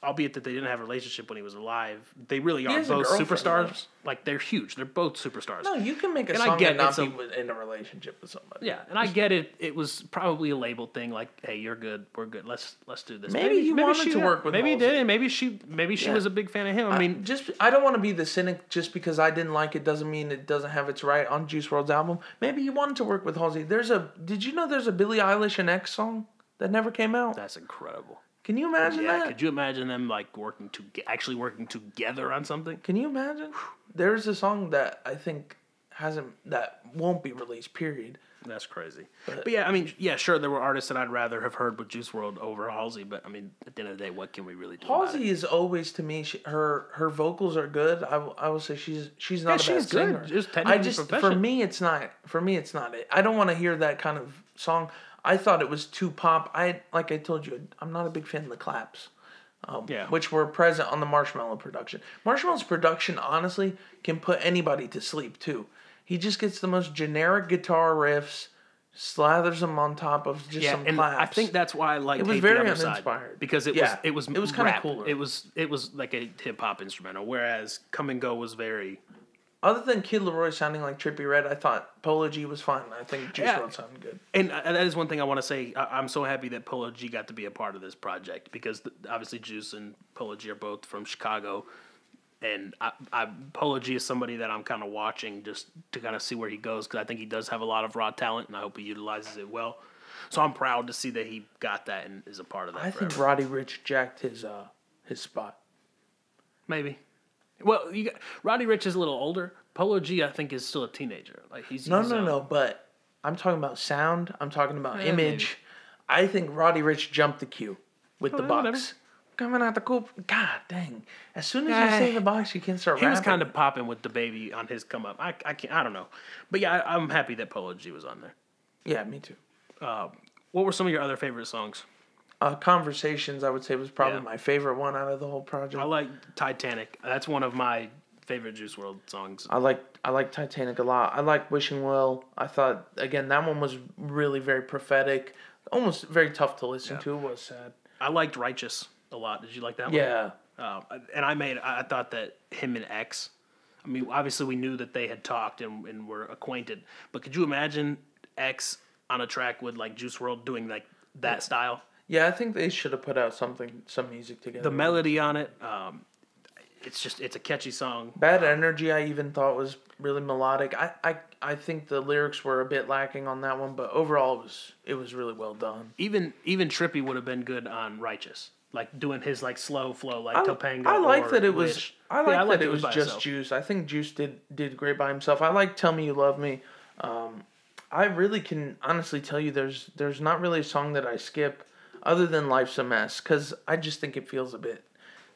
albeit that they didn't have a relationship when he was alive, they really are both superstars. Like they're huge. They're both superstars. No, you can make a And I song get and not a- be in a relationship with somebody. Yeah, and I get it. It was probably a label thing. Like, hey, you're good. We're good. Let's let's do this. Maybe he wanted she to work with Maybe he Halsey. did, and maybe she maybe she Yeah. was a big fan of him. I I mean, just I don't want to be the cynic. Just because I didn't like it doesn't mean it doesn't have its right on Juice WRLD's album. Maybe he wanted to work with Halsey. There's a. Did you know there's a Billie Eilish and X song that never came out? that's incredible. Can you oh, imagine Yeah, that? could you imagine them like working to actually working together on something? Can you imagine? There's a song that I think hasn't that won't be released. Period. That's crazy. But, yeah, I mean, yeah, sure, there were artists that I'd rather have heard with Juice WRLD over Halsey, but I mean, at the end of the day, what can we really do? about Halsey is always to me. She, her her vocals are good. I, will- I will say she's she's not Yeah, a she's bad good. singer. Just I just for me it's not for me it's not it. I don't want to hear that kind of song. I thought it was too pop. I like I told you I'm not a big fan of the claps. Um, Yeah. which were present on the Marshmello production. Marshmello's production honestly can put anybody to sleep too. He just gets the most generic guitar riffs, slathers them on top of just yeah, some and claps. I think that's why I like It was very the Other Side, uninspired. because it Yeah, was it was it was kinda rap. cooler. It was it was like a hip hop instrumental, whereas Come and Go was very Other than Kid LAROI sounding like Trippie Redd, I thought Polo G was fine. I think Juice Yeah. WRLD sounded good. And uh, that is one thing I want to say. I- I'm so happy that Polo G got to be a part of this project because th- obviously Juice and Polo G are both from Chicago, and I, I, Polo G is somebody that I'm kind of watching just to kind of see where he goes because I think he does have a lot of raw talent and I hope he utilizes it well. So I'm proud to see that he got that and is a part of that. I think. Roddy Ricch jacked his uh his spot. maybe. Well, you got, Roddy Ricch is a little older. Polo G, I think, is still a teenager. Like he's No, he's, no, uh, no. But I'm talking about sound. I'm talking about Eh, image. I think Roddy Ricch jumped the queue with the Oh, box. whatever. Coming out the coop. God dang! As soon as you say the box, you can start. He was rapping. kind of popping with the baby on his come up. I, I can't. I don't know, but yeah, I, I'm happy that Polo G was on there. Yeah, me too. What were some of your other favorite songs? Uh, Conversations, I would say, was probably Yeah. my favorite one out of the whole project. I like Titanic. That's one of my favorite Juice WRLD songs. I like I like Titanic a lot. I like Wishing Well. I thought again that one was really very prophetic, almost very tough to listen to. It was sad. I liked Righteous a lot. Did you like that one? Yeah, Um, and I made. I I thought that him and X. I mean, obviously we knew that they had talked and, and were acquainted. But could you imagine X on a track with like Juice WRLD doing like that style? Yeah. I think they should have put out something, some music together. The melody on it. Um, it's just it's a catchy song. Bad Energy, I even thought was really melodic. I, I I think the lyrics were a bit lacking on that one, but overall it was it was really well done. Even even Trippy would have been good on Righteous, like doing his like slow flow, like I, Topanga. I like that it was. Wish. I like Yeah, that it it was just itself. Juice. I think Juice did did great by himself. I like Tell Me You Love Me. Um, I really can honestly tell you there's there's not really a song that I skip other than Life's a Mess because I just think it feels a bit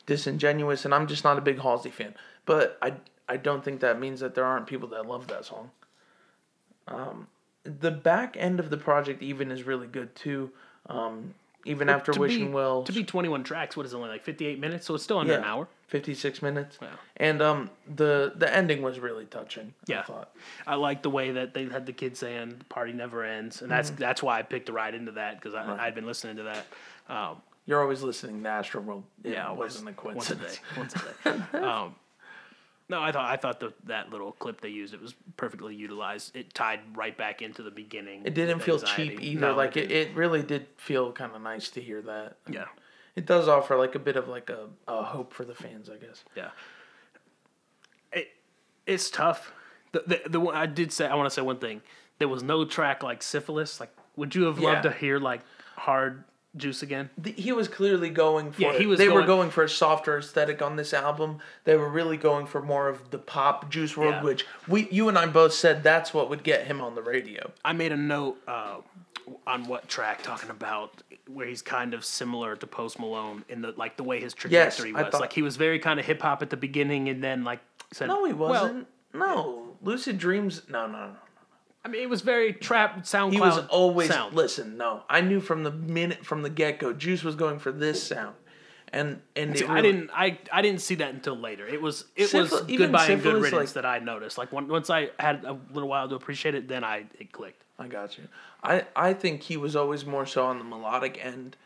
disingenuous and I'm just not a big Halsey fan. But I I don't think that means that there aren't people that love that song. Um, the back end of the project even is really good too. Um, even after to Wishing be, Well to be 21 tracks, what is it, only like 58 minutes? So it's still under an hour. 56 minutes. Yeah. And um the the ending was really touching. I Yeah. thought. I like the way that they had the kids saying "the party never ends," and that's that's why I picked a ride into that because I I'd been listening to that. Um, You're always listening to Astroworld. yeah, it always- wasn't a once a coincidence. day, once a day. um, no, I thought I thought the, that little clip they used it was perfectly utilized. It tied right back into the beginning. It didn't feel anxiety. cheap either. No, like it, didn't. it really did feel kind of nice to hear that. yeah, It does offer like a bit of like a, a hope for the fans, I guess. yeah. It it's tough. The, the the one I did say I want to say one thing. There was no track like syphilis. Like, would you have loved to hear like hard juice again? The, he was clearly going for Yeah, he was they were going- going for a softer aesthetic on this album. They were really going for more of the pop Juice WRLD, Yeah. which we you and I both said that's what would get him on the radio. I made a note uh, on what track talking about where he's kind of similar to Post Malone in the like the way his trajectory I was. thought- Like he was very kind of hip hop at the beginning, and then like said, No, he wasn't. no, Lucid Dreams. No, no, no. I mean, it was very trap SoundCloud. He was always sound. listen. No, I knew from the minute from the get go, Juice was going for this sound, and and See, it I didn't. I, I didn't see that until later. It was it Syphil- was goodbye and good riddance like- that I noticed. Like when, once I had a little while to appreciate it, then I it clicked. I got you. I I think he was always more so on the melodic end.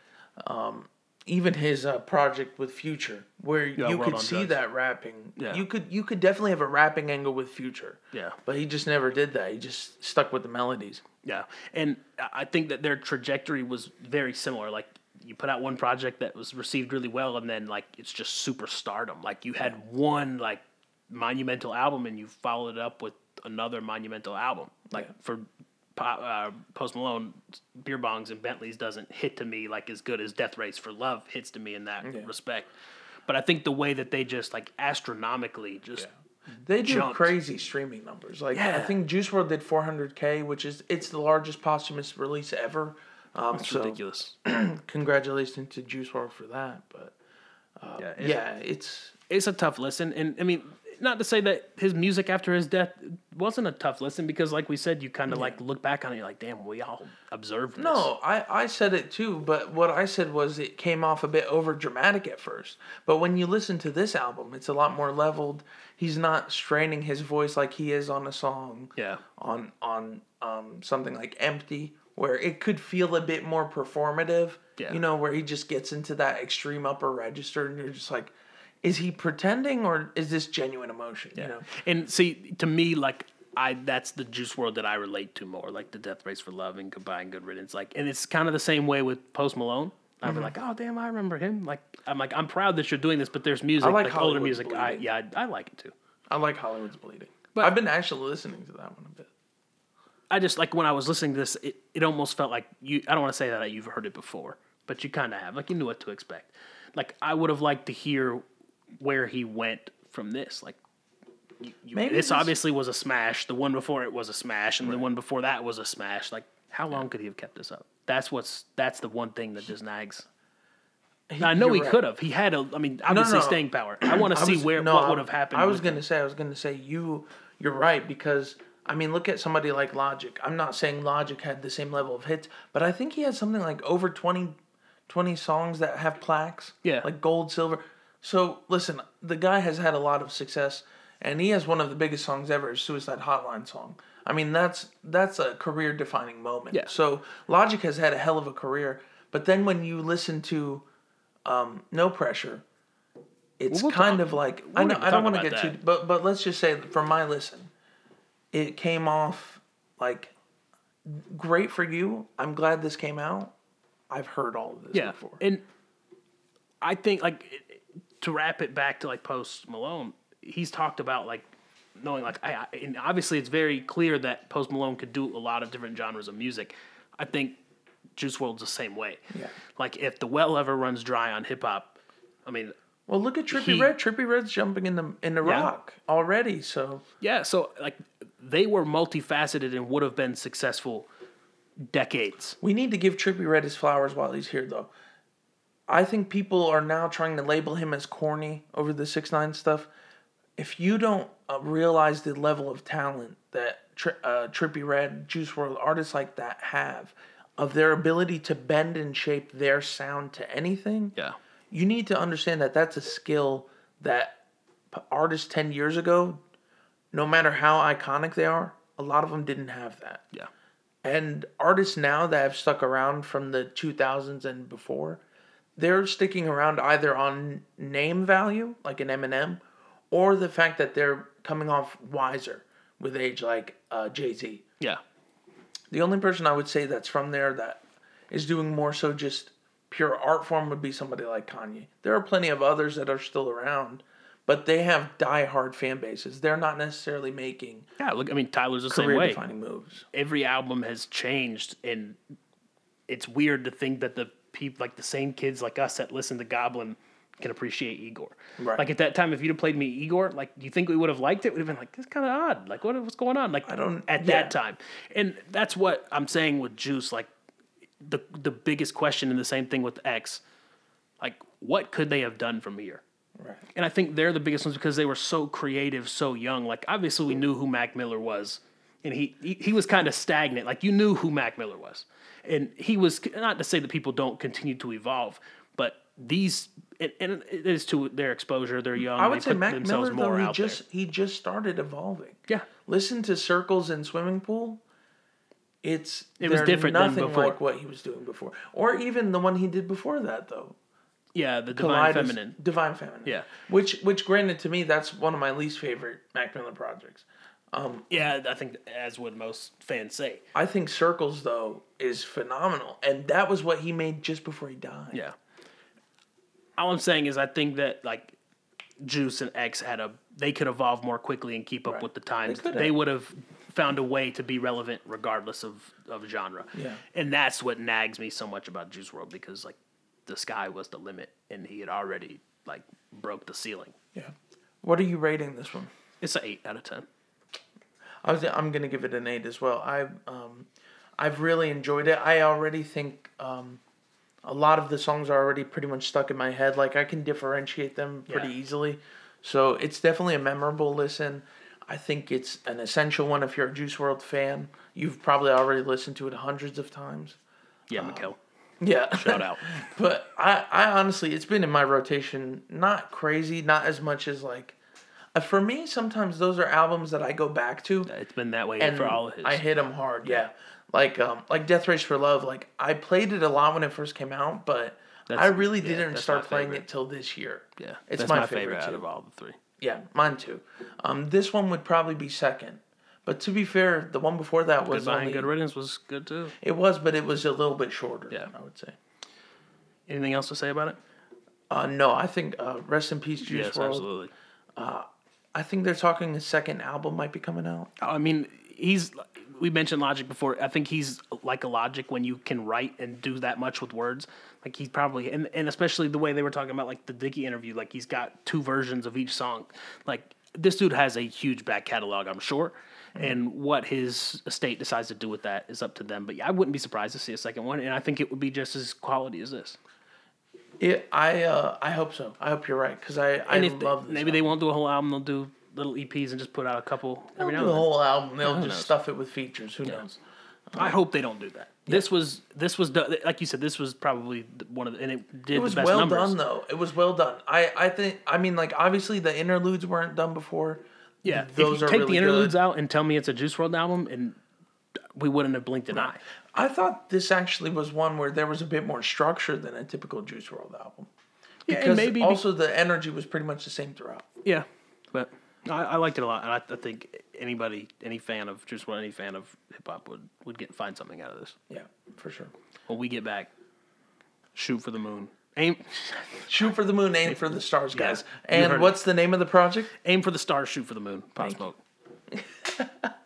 Um, even his uh, project with Future, where you World could see Drugs. that rapping. Yeah. You could you could definitely have a rapping angle with Future. Yeah. But he just never did that. He just stuck with the melodies. Yeah, and I- I think that their trajectory was very similar. Like you put out one project that was received really well, and then like it's just super stardom. Like you had one like monumental album, and you followed it up with another monumental album. Like Yeah. for Po- uh, Post Malone, Beer Bongs and Bentleys doesn't hit to me like as good as Death Race for Love hits to me in that Yeah. respect. But I think the way that they just like astronomically just They do jumped. crazy streaming numbers. Like I think Juice WRLD did 400k, which is it's the largest posthumous release ever. Um, It's so ridiculous. congratulations to Juice WRLD for that. But yeah, it's, yeah, it's it's a tough listen, and I mean, not to say that his music after his death wasn't a tough listen because, like we said, you kind of like look back on it, you're like, damn, we all observed this. no, I I said it too. But what I said was it came off a bit over dramatic at first. But when you listen to this album, it's a lot more leveled. He's not straining his voice like he is on a song. Yeah. on on um, something like empty where it could feel a bit more performative Yeah. you know where he just gets into that extreme upper register and you're just like is he pretending or is this genuine emotion you know And see, to me, like I, that's the Juice WRLD that I relate to more, like the Death Race for Love and Goodbye and Good Riddance. Like, and it's kind of the same way with Post Malone. I'd Mm-hmm. like, oh damn, I remember him. Like, I'm like, I'm proud that you're doing this, but there's music, like like, older music. I, yeah, I, I like it too. i like hollywood's bleeding But- i've been actually listening to that one a bit I just like when I was listening to this, it, it almost felt like you. I don't want to say that you've heard it before, but you kind of have. Like you knew what to expect. Like I would have liked to hear where he went from this. Like you, this this- obviously was a smash. The one before it was a smash, and the one before that was a smash. Like how long could he have kept this up? That's what's that's the one thing that just nags. Now, I know he right. could have. He had a. I mean, obviously no. staying power. I want to see was- where no, what would have happened. I was gonna him. say, I was gonna say you, you're right because I mean, look at somebody like Logic. I'm not saying Logic had the same level of hits, but I think he had something like over 20, 20 songs that have plaques. Yeah. like gold, silver. So listen, the guy has had a lot of success, and he has one of the biggest songs ever, Suicide Hotline song. I mean, that's that's a career defining moment. Yeah. So Logic has had a hell of a career, but then when you listen to um, No Pressure, it's we'll kind talk- of like I know I don't want to get that. too, but but let's just say from my listen, it came off like great for you. I'm glad this came out. I've heard all of this Yeah, before. and I think like it- to wrap it back to like Post Malone, he's talked about like knowing like I, I and obviously it's very clear that Post Malone could do a lot of different genres of music. I think Juice WRLD's the same way. Yeah. Like if the well ever runs dry on hip hop, I mean, Well, look at Trippy He- Red. Trippie Redd's jumping in the in the Yeah. rock already. So yeah. So like they were multifaceted and would have been successful decades. we need to give Trippie Redd his flowers while he's here, though. I think people are now trying to label him as corny over the six nine stuff. If you don't uh, realize the level of talent that Tri- uh, Trippie Redd, Juice WRLD, artists like that have, of their ability to bend and shape their sound to anything, Yeah. you need to understand that that's a skill that p- artists 10 years ago, no matter how iconic they are, a lot of them didn't have that. Yeah. And artists now that have stuck around from the 2000s and before, they're sticking around either on name value, like an Eminem, or the fact that they're coming off wiser with age, like uh, Jay Z. Yeah. The only person I would say that's from there that is doing more so just pure art form would be somebody like Kanye. There are plenty of others that are still around, but they have die-hard fan bases. They're not necessarily making Yeah. Look, I mean, Tyler's the same way. defining moves. every album has changed and it's weird to think that the people like the same kids like us that listen to Goblin can appreciate Igor. Right. Like at that time, if you'd have played me Igor, like do you think we would have liked it? We'd have been like, this is kind of odd. Like what what's going on? Like I don't- at yeah. that time. And that's what I'm saying with Juice. Like the the biggest question and the same thing with X. Like what could they have done from here? Right. And I think they're the biggest ones because they were so creative, so young. Like obviously we knew who Mac Miller was, and he he, he was kind of stagnant. Like you knew who Mac Miller was, and he was not to say that people don't continue to evolve, but these and, and it is to their exposure. They're young. I would they say Mac Miller though more he just he just started evolving. Yeah, Listen to Circles and Swimming Pool. It's It was different than nothing before. like what he was doing before, or even the one he did before that though. yeah. The divine feminine. Divine Feminine. Yeah. Which which granted to me that's one of my least favorite Mac Miller projects. Um, yeah, I think as would most fans say. I think Circles though is phenomenal, and that was what he made just before he died. Yeah. All I'm saying is I think that like Juice and X had a they could evolve more quickly and keep up Right. with the times. could They, would have found a way to be relevant regardless of, of genre. Yeah. And that's what nags me so much about Juice WRLD because like the sky was the limit and he had already like broke the ceiling. Yeah. What are you rating this one? It's an eight out of ten. I was I'm gonna give it an eight as well. I um, I've really enjoyed it. I already think um, a lot of the songs are already pretty much stuck in my head. Like I can differentiate them pretty Yeah. easily. So it's definitely a memorable listen. I think it's an essential one if you're a Juice WRLD fan. You've probably already listened to it hundreds of times. Yeah, Mikkel. Yeah. Shout out. But I, I honestly, it's been in my rotation. Not crazy, not as much as like. Uh, for me, sometimes those are albums that I go back to It's been that way for all of his. I hit them hard. Yeah, like um, like Death Race for Love. Like I played it a lot when it first came out, but I really yeah, didn't start playing it till this year. yeah, it's that's my my, favorite favorite, out of all the three. Yeah, mine too. Um, this one would probably be second. But to be fair, the one before that was Goodbye only, Good Riddance was good too. it was, but it was a little bit shorter. Yeah. I would say. Anything else to say about it? Uh, no, I think uh, rest in peace, Juice yes, World. absolutely. I think they're talking his second album might be coming out. I mean, he's. We mentioned Logic before. I think he's like a Logic when you can write and do that much with words. Like he's probably and and especially the way they were talking about like the Dickie interview. Like he's got two versions of each song. Like this dude has a huge back catalog, I'm sure. Mm-hmm. And what his estate decides to do with that is up to them. But yeah, I wouldn't be surprised to see a second one, and I think it would be just as quality as this. It, I uh, I hope so. I hope you're right because I I And if love they, this. maybe they won't do a whole album, they'll do little EPs and just put out a couple every They'll now do and the then. whole album. They'll Who just knows? stuff it with features. Who knows? I hope they don't do that. This was this was done, like you said. This was probably one of the and it did It was the best well numbers. done though. It was well done. I I think I mean like obviously the interludes weren't done before. Yeah, those if you are take really the interludes good. out and tell me it's a Juice WRLD album, and we wouldn't have blinked an eye. I thought this actually was one where there was a bit more structure than a typical Juice WRLD album. Yeah, and Because maybe be- also the energy was pretty much the same throughout. Yeah, but I, I liked it a lot, and I, I think anybody, any fan of Juice WRLD, any fan of hip hop would would get find something out of this. Yeah, for sure. When we get back, shoot for the moon. Aim, Shoot for the moon, aim for the stars, guys. heard and it. what's the name of the project? aim for the stars, shoot for the moon. Pop smoke.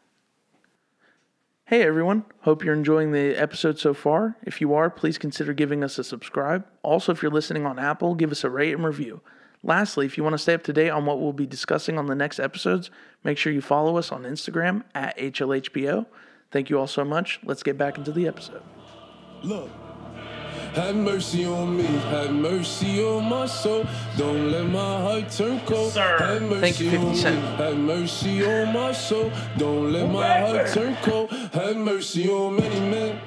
Hey everyone, hope you're enjoying the episode so far. If you are, please consider giving us a subscribe. Also, if you're listening on Apple, give us a rate and review. Lastly, if you want to stay up to date on what we'll be discussing on the next episodes, make sure you follow us on Instagram at HLHPO. Thank you all so much. Let's get back into the episode. Look. Have mercy on me, have mercy on my soul. Don't let my heart turn cold. Sir. Have mercy Thank you, 50 on me, have mercy on my soul. Don't let my heart turn cold. Have mercy on many men.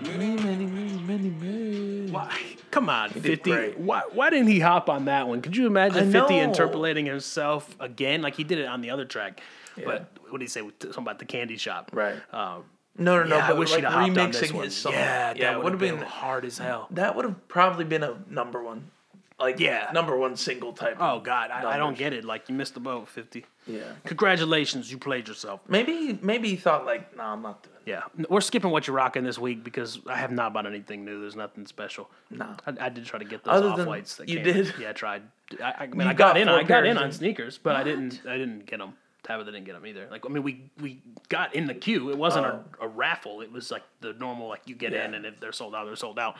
Many, many, many, many men. Why? Come on, did Fifty. Why? Why didn't he hop on that one? Could you imagine I Fifty know. interpolating himself again, like he did it on the other track? But what did he say? Something about the candy shop, Right. Um, No, no, no. yeah, I but wish like on remixing this one. his song. Yeah, yeah, that would have been, hard as hell. that would have probably been a number one, like Yeah. number one single type. Oh God, I, I don't get it. Like you missed the boat, Fifty. Yeah. Congratulations, you played yourself. Maybe maybe he thought like, no, I'm not doing. Yeah, we're skipping what you're rocking this week because I have not bought anything new. There's nothing special. No. I, I did try to get those Other off whites. That you came. did? Yeah, I tried. I, I mean, You I got, got in. I got in on sneakers, but I didn't. I didn't get them. Tabitha didn't get them either. Like I mean, we we got in the queue. It wasn't a, oh. a raffle. It was like the normal. Like you get in, Oh. And if they're sold out, they're sold out.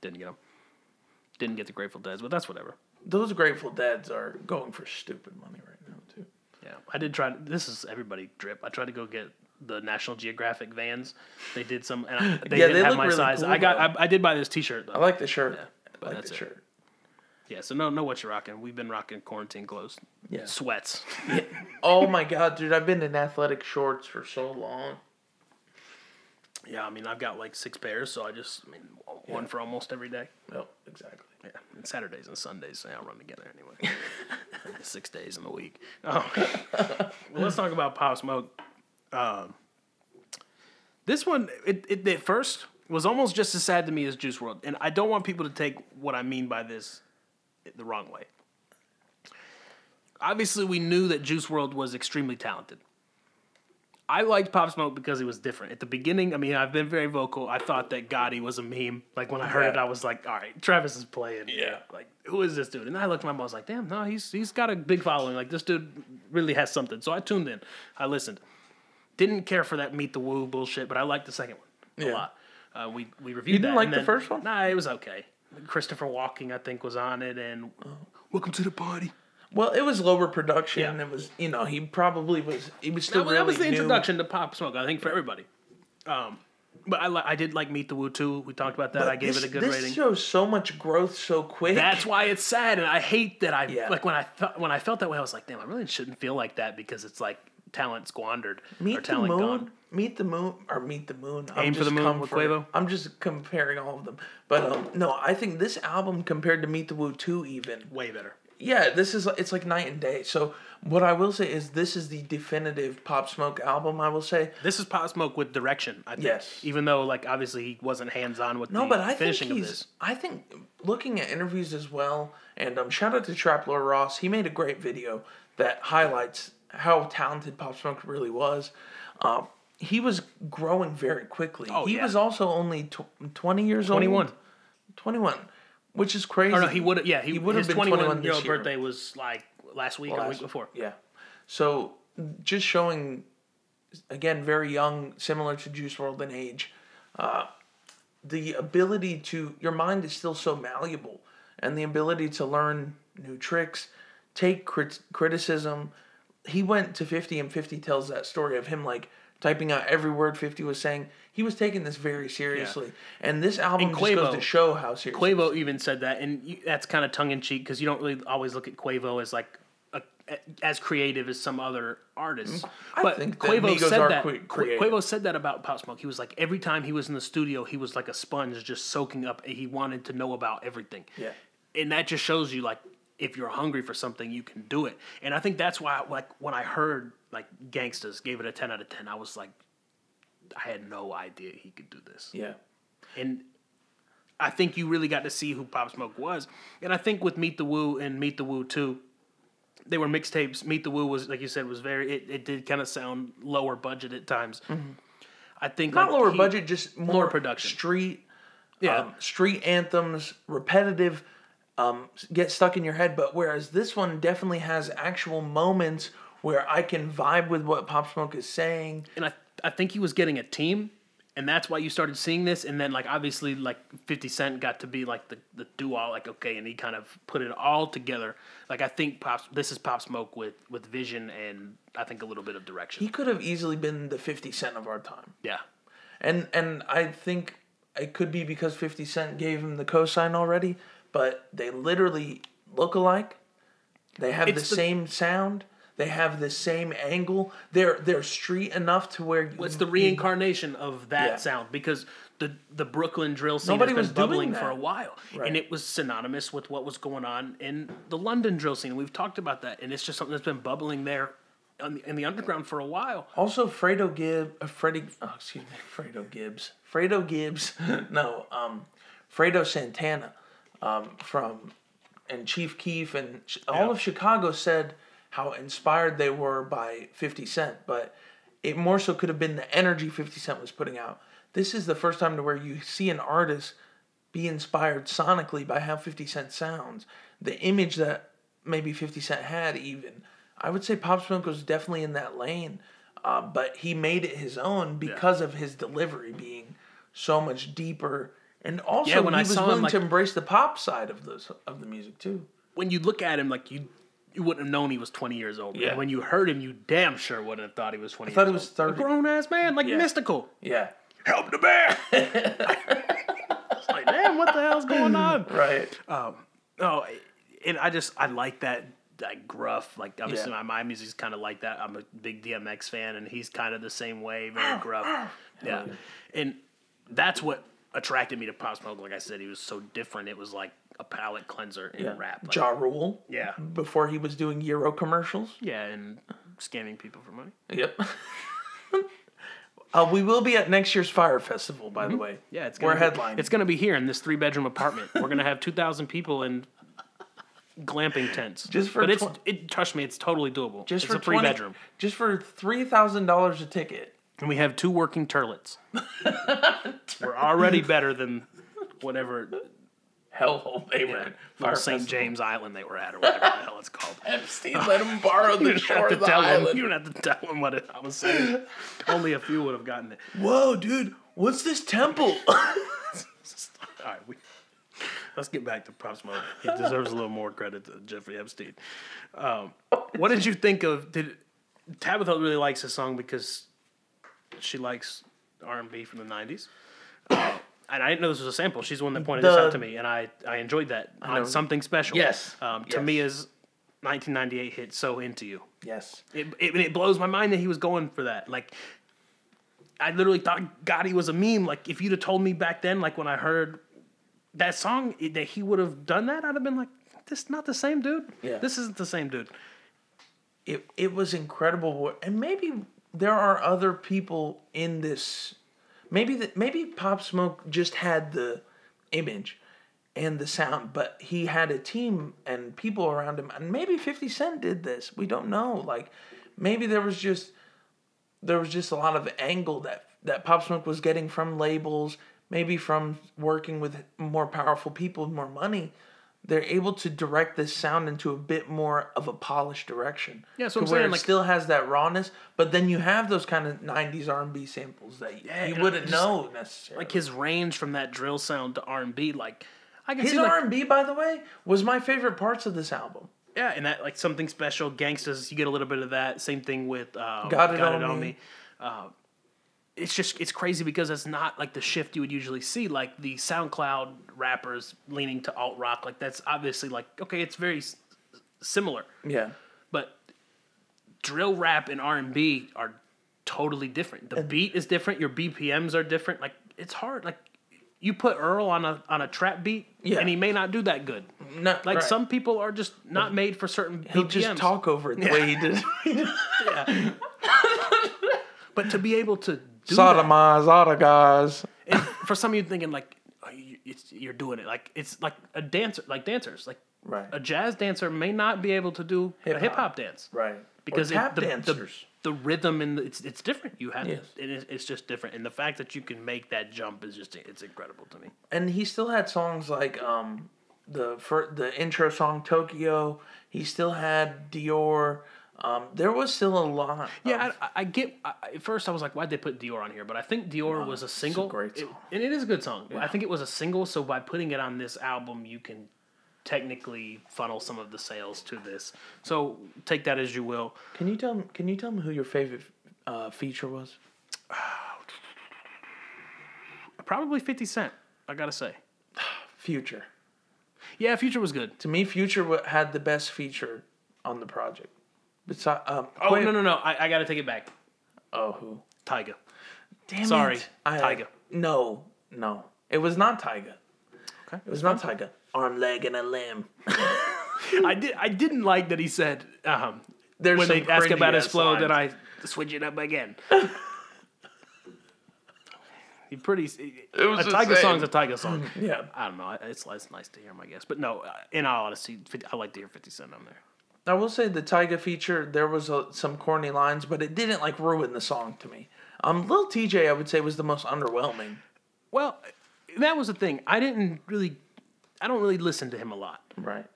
Didn't get them. Didn't get the Grateful Dead's, but that's whatever. Those Grateful Deads are going for stupid money right now too. Yeah, I did try. This is everybody drip. I tried to go get the National Geographic vans. They did some, and I, they Yeah, didn't they have my really size. cool, I got. I, I did buy this T-shirt though. I like the shirt. but I like that's the it. Yeah, so no, know what you're rocking. We've been rocking quarantine clothes. Yeah. sweats. Yeah. Oh my god, dude! I've been in athletic shorts for so long. Yeah, I mean, I've got like six pairs, so I just, I mean, one for almost every day. No, exactly. Yeah, and Saturdays and Sundays, so I run together anyway. Six days in the week. Oh, well, let's talk about Pop Smoke. Um, this one, it, it at first was almost just as sad to me as Juice WRLD, and I don't want people to take what I mean by this the wrong way. Obviously, we knew that Juice WRLD was extremely talented. I liked Pop Smoke because it was different. At the beginning, I mean, I've been very vocal. I thought that Gatti was a meme. Like when I heard it, I was like, "All right, Travis is playing." Yeah. Like, who is this dude? And I looked at my mom. I was like, "Damn, no, he's he's got a big following. Like this dude really has something." So I tuned in. I listened. Didn't care for that Meet the Woo bullshit, but I liked the second one a lot. Uh, we we reviewed. You didn't that, like and the first one? Nah, it was okay. Christopher Walking, I think, was on it, and Welcome to the Party. Well, it was lower production. Yeah. It was, you know, he probably was. He was still That, really that was the new. introduction to Pop Smoke, I think, for everybody. Um, but I, li- I did like Meet the Woo too. We talked about that. I gave this, it a good this rating. shows so much growth so quick. That's why it's sad, and I hate that I Yeah. like when I thought when I felt that way. I was like, damn, I really shouldn't feel like that because it's like talent squandered or Meet the moon. gone. Meet the moon or meet the moon. I'm Aim for the just Moon with Quavo? I'm just comparing all of them, but um, no, I think this album compared to Meet the Woo two even. Way better. Yeah, this is it's like night and day. So what I will say is this is the definitive Pop Smoke album. I will say. This is Pop Smoke with direction. I think. Yes. Even though like obviously he wasn't hands on with No, the but I think finishing of he's. this. I think looking at interviews as well, and um, shout out to TrapLore Ross. He made a great video that highlights how talented Pop Smoke really was. Um, he was growing very quickly. Oh, he yeah. was also only tw- twenty years 21. old. Twenty-one, which is crazy. Or no, he would. Yeah, he, He would have been 21 21 year old year. birthday was like last week or the week before. Yeah. So just showing, again, very young, similar to Juice WRLD in age, uh, the ability to your mind is still so malleable, and the ability to learn new tricks, take crit- criticism. He went to fifty, and fifty tells that story of him like typing out every word fifty was saying. He was taking this very seriously, and this album And just goes to show how serious. Quavo even said that, and you, that's kind of tongue in cheek because you don't really always look at Quavo as like a, as creative as some other artists. Mm-hmm. I but think Quavo said that. creative. Quavo said that about Pop Smoke. He was like every time he was in the studio, he was like a sponge, just soaking up. He wanted to know about everything. Yeah. and that just shows you like if you're hungry for something, you can do it. And I think that's why, like when I heard like Gangsters gave it a ten out of ten, I was like, I had no idea he could do this Yeah. and I think you really got to see who Pop Smoke was. And I think with Meet the Woo and Meet the Woo Two, they were mixtapes. Meet the Woo was like you said was very it, it did kind of sound lower budget at times. I think Not like, lower he- budget, just more production. Street, Yeah. um, street anthems, repetitive, um, get stuck in your head. But whereas this one definitely has actual moments where I can vibe with what Pop Smoke is saying. and I I think he was getting a team. And that's why you started seeing this, and then like obviously like Fifty Cent got to be like the the duo, like okay, and he kind of put it all together. Like I think Pop, this is Pop Smoke with with vision and I think a little bit of direction. He could have easily been the Fifty Cent of our time, yeah, and and I think it could be because Fifty Cent gave him the cosign already. But they literally look alike. They have the, It's the- same sound. They have the same angle. They're they're street enough to where It's the reincarnation of that Yeah. sound because the the Brooklyn drill scene Nobody has was been bubbling for a while, Right. and it was synonymous with what was going on in the London drill scene. We've talked about that, and it's just something that's been bubbling there on the, in the underground for a while. Also, Fredo Gibbs, uh, Freddie, oh, excuse me, Fredo Gibbs, Fredo Gibbs, no, um, Fredo Santana, um, from, and Chief Keef and all Yeah. of Chicago said how inspired they were by 50 Cent, but it more so could have been the energy 50 Cent was putting out. This is the first time to where you see an artist be inspired sonically by how 50 Cent sounds. The image that maybe 50 Cent had, even. I would say Pop Smoke was definitely in that lane, uh, but he made it his own because of his delivery being so much deeper. And also, Yeah, when he I was saw him, willing like- to embrace the pop side of the, of the music, too. When you look at him, like you. You wouldn't have known he was 20 years old. Yeah. When you heard him, you damn sure wouldn't have thought he was 20 thought years he was old. 30. Grown ass man, like Yeah. mystical. Yeah. Help the bear. it's like, damn, what the hell's going on? Right. Um, oh, and I just I like that that gruff. Like obviously Yeah. my my music's kind of like that. I'm a big DMX fan, and he's kind of the same way, very gruff. Yeah, and that's what attracted me to Pop Smoke. Like I said, he was so different. It was like a palate cleanser in yeah. rap. Like, Ja Rule. Yeah. Before he was doing Euro commercials. yeah, and scamming people for money. Yep. uh, we will be at next year's Fyre Festival, by the way. Mm-hmm. Yeah, it's we're gonna be, headlining. It's gonna be here in this three bedroom apartment. We're gonna have two thousand people in glamping tents. Just for but it's it. Trust me, it's totally doable. just it's for a three 20 bedroom. Just for three thousand dollars a ticket. And we have two working turlets. We're already better than whatever Hellhole they were. at Fyre St. Festival. James Island they were at, or whatever the hell it's called. Epstein let him borrow You the don't shore have to of the tell them. island. You don't have to tell them what it, I was saying. Only a few would have gotten it. Whoa, dude! What's this temple? All right, we. let's get back to props Smoke. He deserves a little more credit to Jeffrey Epstein. Um, what did you think of? Did Tabitha really likes this song because she likes R and B from the '90s? Uh, and I didn't know this was a sample. She's the one that pointed this out to me, and I, I enjoyed that know. on something special. Yes. Um, Yes. Tamia's 1998 hit "So Into You." Yes. It, it, it blows my mind that he was going for that. Like, I literally thought Gatti was a meme. Like, if you'd have told me back then, like when I heard that song, that he would have done that, I'd have been like, "This is not the same dude. Yeah. This isn't the same dude." it it was incredible and maybe there are other people in this. Maybe that maybe pop smoke just had the image and the sound but he had a team and people around him. And maybe 50 cent did this. We don't know. Like maybe there was just there was just a lot of angle that that pop smoke was getting from labels maybe from working with more powerful people more money they're able to direct this sound into a bit more of a polished direction. Yeah, so I'm saying, it like- still has that rawness, but then you have those kind of '90s R&B samples that Yeah, you wouldn't just, know necessarily. Like his range from that drill sound to R and B, like I can his see R&B, by the way, was my favorite parts of this album. yeah, and that like something special, gangsters. You get a little bit of that. Same thing with um, Got It On Me. Uh, it's just it's crazy because it's not like the shift you would usually see, like the SoundCloud rappers leaning to alt rock. Like that's obviously like okay, it's very s- similar, Yeah, but drill rap and R and B are totally different. The beat is different. Your BPMs are different. Like it's hard. Like you put Earl on a on a trap beat, Yeah. and he may not do that good. no, Like right. some people are just not made for certain he'll BPMs. just talk over it the way he did. Yeah. but to be able to Sodomize, autoguys. and for some of you thinking like oh, you're doing it like it's like a dancer, like dancers, like Right. a jazz dancer may not be able to do a Hip-hop. hip hop dance, Right. Because it- tap the, the, dancers. the rhythm and the, it's it's different. You have Yes. it is, it's just different, and the fact that you can make that jump is just it's incredible to me. and he still had songs like um the for the intro song Tokyo. He still had Dior. Um, there was still a lot. Yeah, of- I, I get. I, at first, I was like, "Why'd they put Dior on here?" But I think Dior was a single, great It- song. and it is a good song. I think it was a single, so by putting it on this album, you can technically funnel some of the sales to this. So take that as you will. Can you tell? Can you tell me who your favorite uh, feature was? Probably Fifty Cent. I gotta say, Future. yeah, Future was good. To me, Future had the best feature on the project. Besides, um, Oh wait- no, no, no! I, I gotta take it back. Oh, who? Tyga. Damn Sorry, it! I, Tyga. No, no, it was not Tyga. Okay. It was not Tyga. Arm, leg, and a limb. I did. I didn't like that he said um, There's when they some ask about his flow. Then lines. I switch it up again. he pretty. It was a the Tyga same. song's a Tyga song. Yeah. I don't know. It's, it's nice to hear him, I guess. But no, uh, in all honesty, 50, I like to hear Fifty Cent on there. I will say the Tyga feature, there was a, some corny lines, but it didn't like ruin the song to me. Um, Lil Tjay, I would say, was the most underwhelming. Well, that was the thing. I didn't really. I don't really listen to him a lot. Right.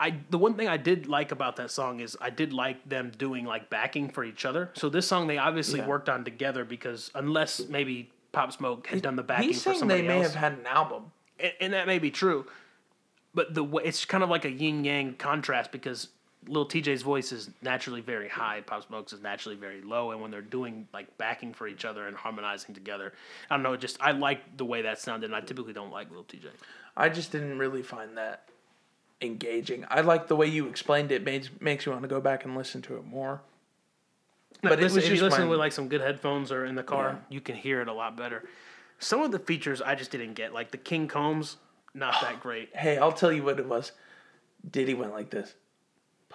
I the one thing I did like about that song is I did like them doing like backing for each other. So this song they obviously Yeah. worked on together because unless maybe Pop Smoke had done the backing He's for somebody they may else, have had an album. and, and that may be true, but the way it's kind of like a yin yang contrast because Lil Tjay's voice is naturally very high, Pop Smoke's is naturally very low, and when they're doing like backing for each other and harmonizing together, I don't know. Just I like the way that sounded, and I typically don't like little Tjay. I just didn't really find that engaging. I like the way you explained it. Makes makes you want to go back and listen to it more. But listen, if you listen when- with like some good headphones or in the car, Yeah. you can hear it a lot better. Some of the features I just didn't get, like the King Combs, not that great. Hey, I'll tell you what it was. Diddy went like this.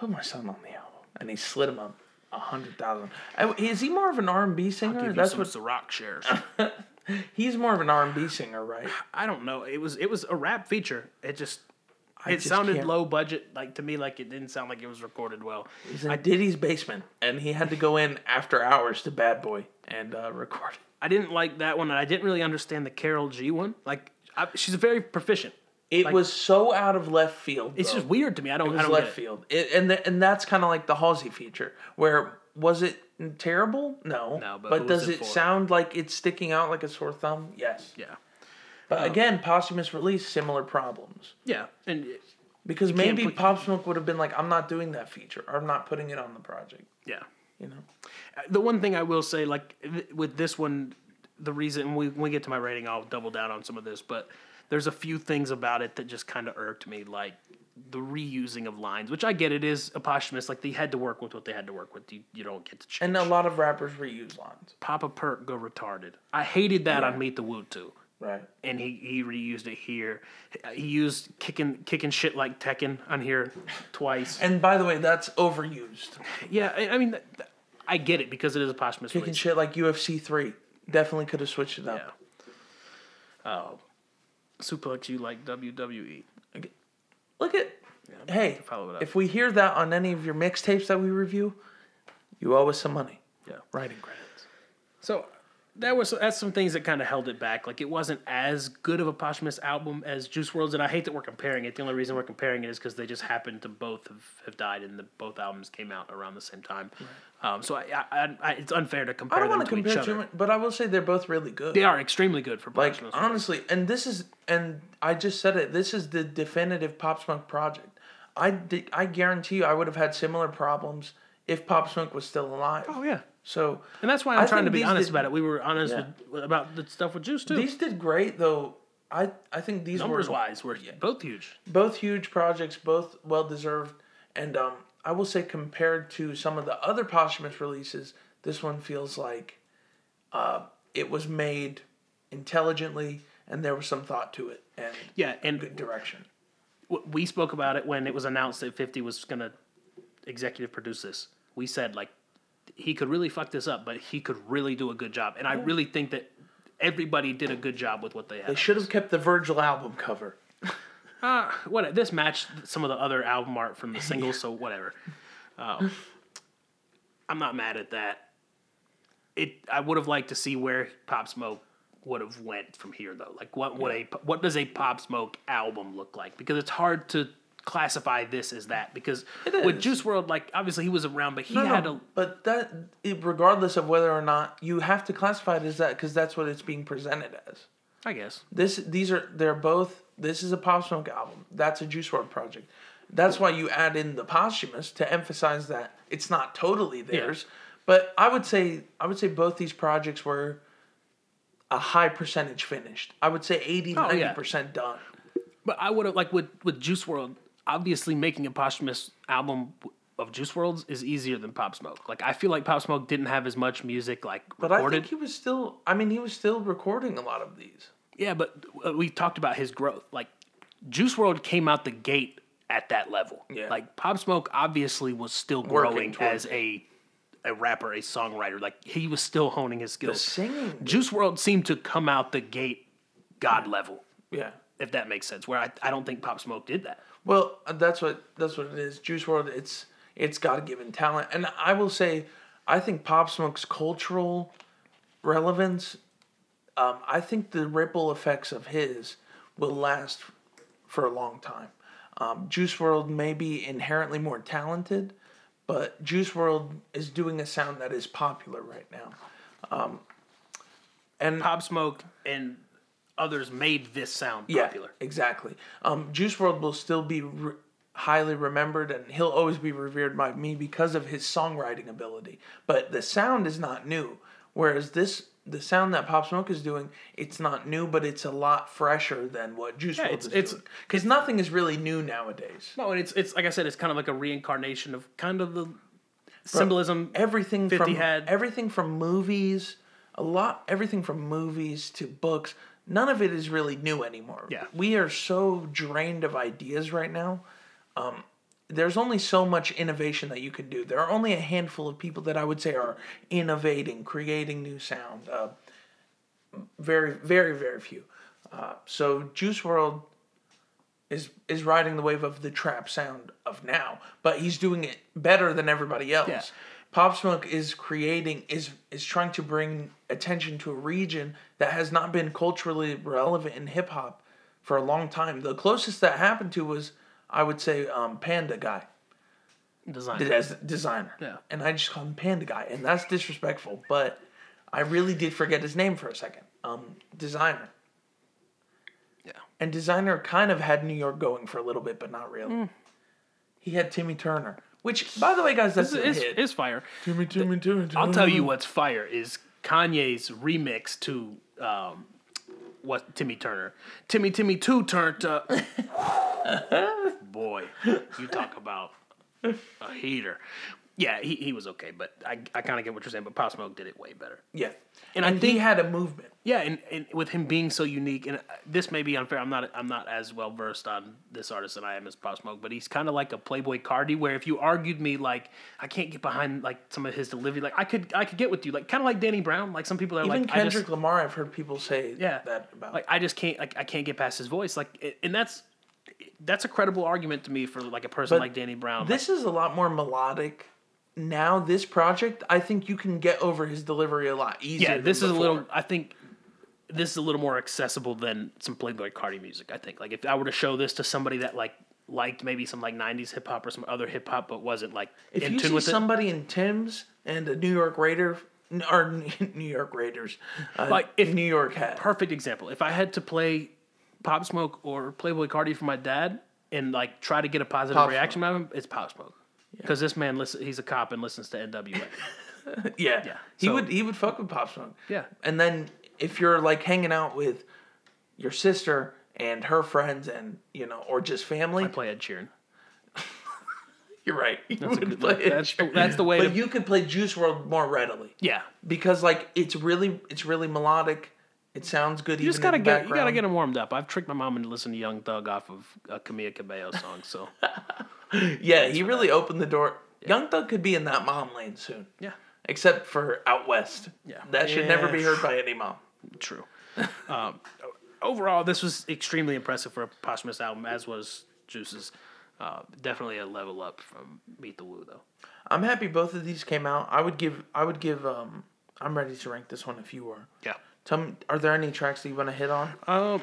Put my son on the album, and he slid him up a hundred thousand. Is he more of an R and B singer? That's some the rock shares. he's more of an R and B singer, right? I don't know. It was it was a rap feature. It just I it just sounded can't- low budget, like to me, like it didn't sound like it was recorded well. He's in Diddy's basement, and he had to go in after hours to Bad Boy and uh, record. I didn't like that one, and I didn't really understand the Karol G one. Like I, she's very proficient. It Like- was so out of left field. It's bro. just weird to me. I don't. It I don't left field, it, and th- and that's kind of like the Halsey feature. Where was it terrible? No. No, but but was does it it sound like it's sticking out like a sore thumb? Yes. Yeah. But um, again, posthumous release, similar problems. Yeah, and Because maybe put- Pop Smoke would have been like, I'm not doing that feature. Or I'm not putting it on the project. yeah. You know? Uh, the one thing I will say, like with this one, the reason we when we get to my rating, I'll double down on some of this, but there's a few things about it that just kind of irked me, like the reusing of lines, which I get it is a posthumous, like they had to work with what they had to work with. You, you don't get to change. And a lot of rappers reuse lines. Papa Perk go retarded. I hated that Yeah. on Meet the Woo too. Right. and he, he reused it here. He used kicking kicking shit like Tekken on here twice. And by the way, that's overused. yeah, I, I mean, th- th- I get it because it is a posthumous Kicking release. shit like UFC 3. Definitely could have switched it Yeah. up. Oh, suplex you like WWE. Look at. Hey, follow it up. if we hear that on any of your mixtapes that we review, you owe us some money. Yeah. Writing credits. So that was that's some things that kind of held it back. Like it wasn't as good of a posthumous album as Juice WRLD's, and I hate that we're comparing it. The only reason we're comparing it is because they just happened to both have, have died, and the both albums came out around the same time. Um, so I, I, I, it's unfair to compare I don't want to compare much, but I will say they're both really good. They are extremely good for Like posthumous. honestly, and this is and I just said it. This is the definitive Pop Smoke project. I I guarantee you, I would have had similar problems if Pop Smoke was still alive. oh yeah. So And that's why I'm I trying to be honest did- about it. We were honest Yeah. with, about the stuff with Juice too. these did great, though. I I think these Numbers were wise, were both huge. both huge projects, both well deserved, and um, I will say compared to some of the other posthumous releases, this one feels like uh, it was made intelligently and there was some thought to it and Yeah, and good direction. we spoke about it when it was announced that 50 was going to executive produce this. We said like he could really fuck this up, but he could really do a good job. And I really think that everybody did a good job with what they had. They should have kept the Virgil album cover. Uh, what this matched some of the other album art from the singles, so whatever. Um, I'm not mad at that. It I would have liked to see where Pop Smoke would have went from here though. Like what would a what does a Pop Smoke album look like? Because it's hard to classify this as that because with. Juice WRLD like obviously he was around but he No, had no, a but that it, regardless of whether or not you have to classify it as that because that's what it's being presented as. I guess. This these are they're both this is a Pop Smoke album. That's a Juice WRLD project. That's why you add in the posthumous to emphasize that it's not totally theirs. But I would say I would say both these projects were a high percentage finished. I would say 80 Oh, yeah. 90% done. But I would have like with with Juice WRLD. Obviously, making a posthumous album of Juice WRLD's is easier than Pop Smoke. Like I feel like Pop Smoke didn't have as much music like But I think he was still I mean he was still recording a lot of these. yeah, but uh, we talked about his growth. Like Juice WRLD came out the gate at that level. Yeah. Like Pop Smoke obviously was still growing as a a rapper, a songwriter. Like he was still honing his The skills. singing Juice WRLD seemed to come out the gate God level, yeah. if that makes sense. Where I, I don't think Pop Smoke did that. Well, uh, that's what that's what it is. Juice WRLD, it's it's God given talent, and I will say, I think Pop Smoke's cultural relevance. Um, I think the ripple effects of his will last for a long time. Um, Juice WRLD may be inherently more talented, but Juice WRLD is doing a sound that is popular right now. Um, and Pop Smoke and others made this sound popular. yeah, exactly. Um, Juice WRLD will still be re- highly remembered, and he'll always be revered by me because of his songwriting ability. But the sound is not new. Whereas this, the sound that Pop Smoke is doing, it's not new, but it's a lot fresher than what Juice Yeah, World it's- is it's- doing. Because nothing is really new nowadays. No, and it's it's like I said, it's kind of like a reincarnation of kind of the symbolism. Everything 50 from had- everything from movies, a lot, everything from movies to books. None of it is really new anymore. Yeah. we are so drained of ideas right now. Um, there's only so much innovation that you can do. There are only a handful of people that I would say are innovating, creating new sound. Uh, very, very, very few. Uh, so Juice WRLD is is riding the wave of the trap sound of now, but he's doing it better than everybody else. Yeah. Pop Smoke is creating is is trying to bring attention to a region that has not been culturally relevant in hip hop for a long time. The closest that happened to was I would say um, Panda Guy design. as Desiigner. Yeah. And I just call him Panda Guy, and that's disrespectful. But I really did forget his name for a second. Um, Desiigner. and Desiigner kind of had New York going for a little bit, but not really. He had Timmy Turner, which, by the way, guys, that's It's, a it's, hit. it's fire. Timmy, Timmy, Timmy, I'll tell you what's fire is Kanye's remix to um, what Timmy Turner. Timmy Timmy Two turned up. Boy, you talk about a heater. Yeah, he, he was okay, but I, I kind of get what you're saying. But Pop Smoke did it way better. Yeah, And and, I think he had a movement. Yeah, and, and with him being so unique, and uh, this may be unfair. I'm not I'm not as well versed on this artist than I am as Pop Smoke, but he's kind of like a Playboi Carti. Where if you argued me, like I can't get behind like some of his delivery, like I could I could get with you, like kind of like Danny Brown. Like some people are Even like I Kendrick just, Lamar, I've heard people say yeah that about. like I just can't like I can't get past his voice. Like and that's that's a credible argument to me for like a person But like Danny Brown. this is a lot more melodic. Now this project, I think you can get over his delivery a lot easier. yeah, this is a little. I think this is a little more accessible than some Playboi Carti music. I think like if I were to show this to somebody that like liked maybe some like '90s hip hop or some other hip hop, but wasn't like If in you tune see with it. somebody in Tim's and a New York Raider or New York Raiders, uh, Like, if- New York hat, Perfect example. If I had to play Pop Smoke or Playboi Carti for my dad and like try to get a positive Pop reaction out of him, it's Pop Smoke. Because this man listen, he's a cop and listens to NWA. yeah, Yeah, he so- would he would fuck with Pop Smoke. Yeah. and then if you're like hanging out with your sister and her friends and you know or just family, I play Ed Sheeran. you're right. You a would good play That's the- that's the way But to- you could play Juice WRLD more readily Yeah, because like it's really it's really melodic. It sounds good. you just gotta get you gotta get him warmed up. I've tricked my mom into listening to Young Thug off of a Camila Cabello song. So Yeah, he really opened the door. Young Thug could be in that mom lane soon. yeah, Except for out west. Yeah. That should never be heard by any mom. true. um, overall, this was extremely impressive for a posthumous album, as was Juice's. Uh, definitely a level up from Meet the Woo, though. I'm happy both of these came out. I would give I would give um I'm ready to rank this one if you are. Yeah. Tell me are there any tracks that you want to hit on Um,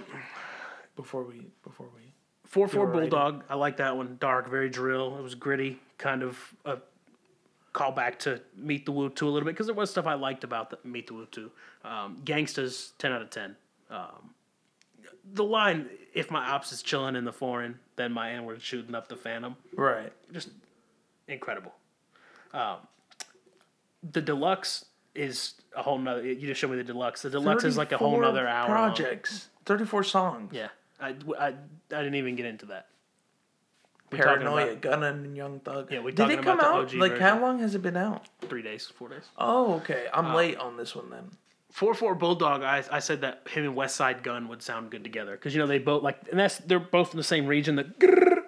before we before we Four four. Bulldog. I like that one. Dark, very drill. It was gritty, kind of a callback to Meet the Woo two a little bit because there was stuff I liked about the Meet the Woo two. Um, Gangsters, ten out of ten. Um, the line, "If my ops is chilling in the foreign, then my N word shooting up the Phantom." Right. Just incredible. Um, the deluxe is a whole nother. You just showed me the deluxe. The deluxe is like a whole 34 nother hour. long. Projects. 34 songs. Yeah, I, I, I didn't even get into that. We're talking Paranoia, about Gunna and Young Thug. Yeah, we're Did it come about out? OG like version. how long has it been out? three days, four days. Oh, okay. Uh, I'm late on this one then. Four four Bulldog. I, I said that him and Westside Gunn would sound good together because you know they both like and that's they're both in the same region. The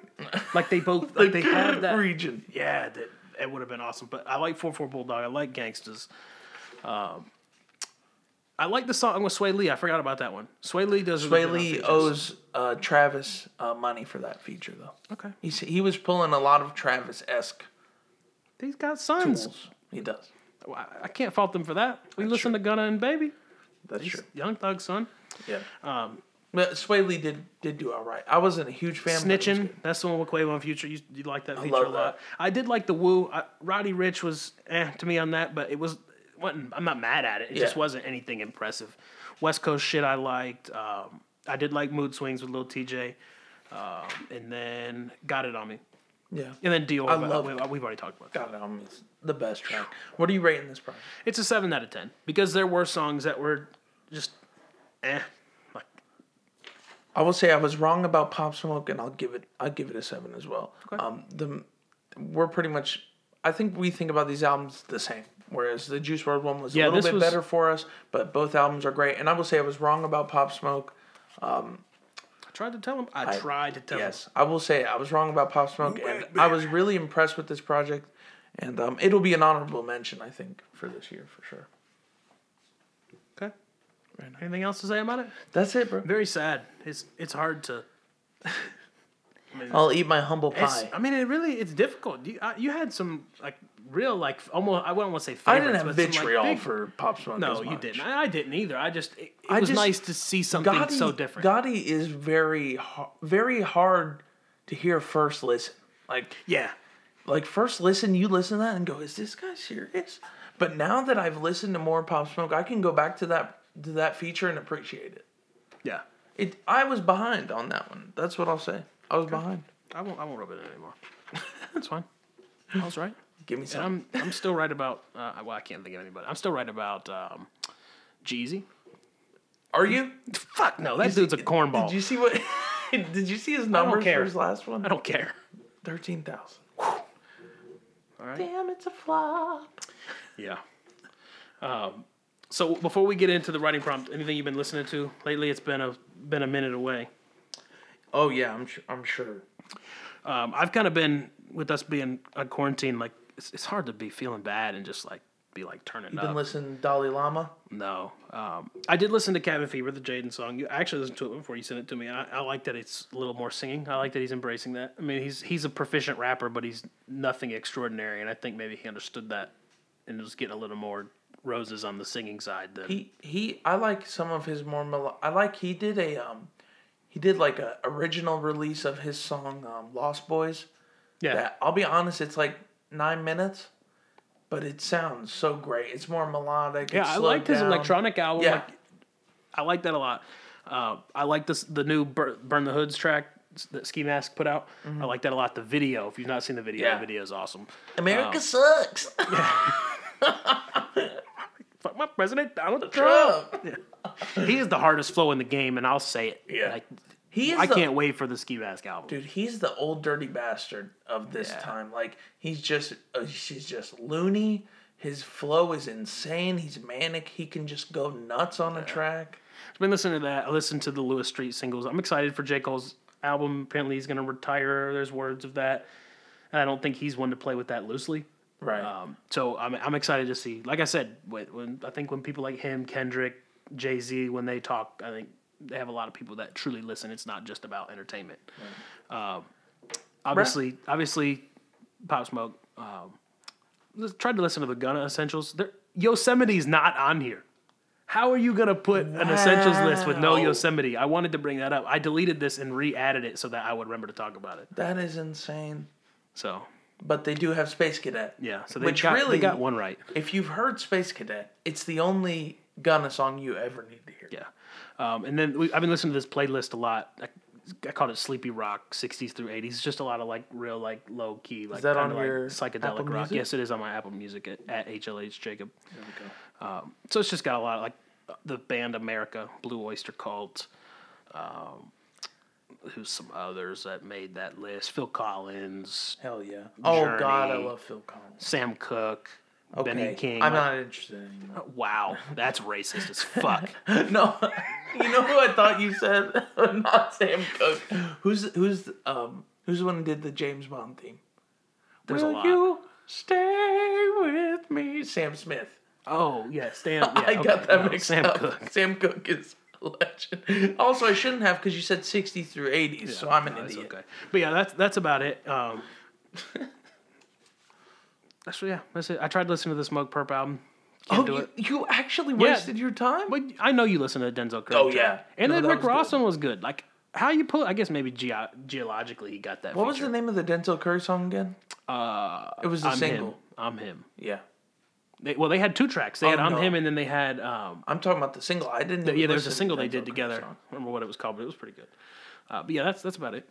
like they both like they have that region. Yeah, that it would have been awesome. But I like four four Bulldog. I like Gangsters. Um, I like the song with Swae Lee. I forgot about that one. Swae Lee does. Swae Lee owes uh, Travis uh, money for that feature though. Okay, He's, he was pulling a lot of Travis esque he's got sons. tools. He does. I I can't fault them for that. We listen to Gunna and Baby. That's He's true. Young Thug son. Yeah. Um, But Swae Lee did did do all right. I wasn't a huge fan. Snitching, that's the one with Quavo and Future. You, you like that feature a lot. that. I did like the Woo. I, Roddy Ricch was eh to me on that, but it was wasn't. I'm not mad at it. It just wasn't anything impressive. West Coast shit I liked. Um, I did like Mood Swings with Lil Tjay, um, and then Got It on Me, Yeah. and then Dior. I love- we, we've already talked about. That. God, um, it's the best track. What are you rating this project? It's a seven out of ten because there were songs that were just eh. Like I will say I was wrong about Pop Smoke, and I'll give it. I'll give it a seven as well. Okay. Um, the we're pretty much. I think we think about these albums the same. Whereas the Juice WRLD one was Yeah, a little bit was- better for us, but both albums are great. And I will say I was wrong about Pop Smoke. I tried to tell him. I, tried to tell him. Yes, I will say I was wrong about Pop Smoke, and I was really impressed with this project. And um, it'll be an honorable mention, I think, for this year for sure. Okay. Right now. Anything else to say about it? That's it, bro. Very sad. It's it's hard to. I'll eat my humble It's, pie. I mean, it really it's difficult. You, uh, you had some like real like almost I wouldn't want to say favorites. I didn't have some, like, vitriol big- for Pop Smoke. No, you didn't. I, I didn't either. I just it, it I was just- nice to see something Gatti, so different. Gatti is very very hard to hear first listen. Like yeah, like first listen, you listen to that and go, "Is this guy serious?" But now that I've listened to more Pop Smoke, I can go back to that to that feature and appreciate it. yeah. It. I was behind on that one. That's what I'll say. I was behind. I won't. I won't rub it in anymore. That's fine. I was right. Give me some. I'm I'm still right about. Uh, well, I can't think of anybody. I'm still right about um, Jeezy. Are you? Fuck no, that dude's a cornball. Did you see what? did you see his numbers for his last one? I don't care. Thirteen thousand. Right. Damn, it's a flop. Yeah. Um, so before we get into the writing prompt, anything you've been listening to lately? It's been a been a minute away. Oh yeah, I'm sure. I'm sure. Um, I've kind of been with us being on quarantine. Like it's, it's hard to be feeling bad and just like be like turning up. You've up. been listening to Dalai Lama. No, um, I did listen to Cabin Fever, the Jaden song. You I actually listened to it before you sent it to me, and I, I like that it's a little more singing. I like that he's embracing that. I mean, he's he's a proficient rapper, but he's nothing extraordinary, and I think maybe he understood that and was getting a little more roses on the singing side than He he. I like some of his more. Melo- I like he did a um, he did like a original release of his song um, Lost Boys. yeah. That I'll be honest, it's like nine minutes, but it sounds so great. It's more melodic. Yeah, I liked his electronic album. Yeah. Like, I like that a lot. Uh, I like this the new Bur- Burn the Hoods track that Ski Mask put out. I like that a lot. The video, if you've not seen the video, Mm-hmm. Yeah. the video is awesome. America sucks. Fuck my president, Donald Trump. Trump. he is the hardest flow in the game, and I'll say it. Yeah. Like, He is I the- can't wait for the Ski Mask album. Dude, he's the old dirty bastard of this Yeah. time. Like he's just uh, he's just loony. His flow is insane. He's manic. He can just go nuts on a track. I've been listening to that. I listened to the Lewis Street singles. I'm excited for J. Cole's album. Apparently, he's going to retire. There's words of that. And I don't think he's one to play with that loosely. Right. Um, so I'm, I'm excited to see. Like I said, when, when I think when people like him, Kendrick, Jay Z, when they talk, I think they have a lot of people that truly listen. It's not just about entertainment. Um, obviously, obviously, Pop Smoke. Um, tried to listen to the Gunna Essentials. There, Yosemite's not on here. How are you gonna put an essentials list with no Yosemite? I wanted to bring that up. I deleted this and re-added it so that I would remember to talk about it. that is insane. So But they do have Space Cadet. yeah, so they Which got really- they got one right. If you've heard Space Cadet, it's the only Gunna song you ever need to hear. Yeah. Um, and then we, I've been listening to this playlist a lot. I, I called it Sleepy Rock, 60s through 80s. It's just a lot of like real, like low key, like that on like your psychedelic rock. Yes, it is on my Apple Music at, at HLH Jacob. There we go. Um, so it's just got a lot of like the band America, Blue Oyster Cult. Um, who's some others that made that list? Phil Collins, Hell yeah. Oh God, I love Phil Collins. Sam Cooke, Okay. Benny King. I'm not interested anymore. Wow, that's racist as fuck. no, you know who I thought you said? Not Sam Cooke. Who's who's um who's the one who did the James Bond theme? There's a Will lot. you stay with me? Sam Smith. Oh yeah, Sam. Yeah, I got that no, mixed Sam up. Cooke. Sam Cooke is a legend. Also, I shouldn't have because you said 60 through 80s, so I'm an No, idiot. okay. But yeah, that's that's about it. Um, that's yeah, that's it. I tried to listen to the Smokepurpp album. Can't Oh, do you, it. you actually Yeah. wasted your time? But I know you listen to Denzel Curry. Oh, yeah. and No, then Rick was Ross one was good. Like how you put? I guess maybe ge- geologically he got that. what was the name of the Denzel Curry song again? Uh, It was the I'm single. Him. I'm him. Yeah. They, well, they had two tracks. They had Oh, I'm no. him, and then they had um, I'm talking about the single. I didn't. yeah. even There's a listen to single they did Curry together. song. I don't remember what it was called, but it was pretty good. Uh, but yeah, that's that's about it.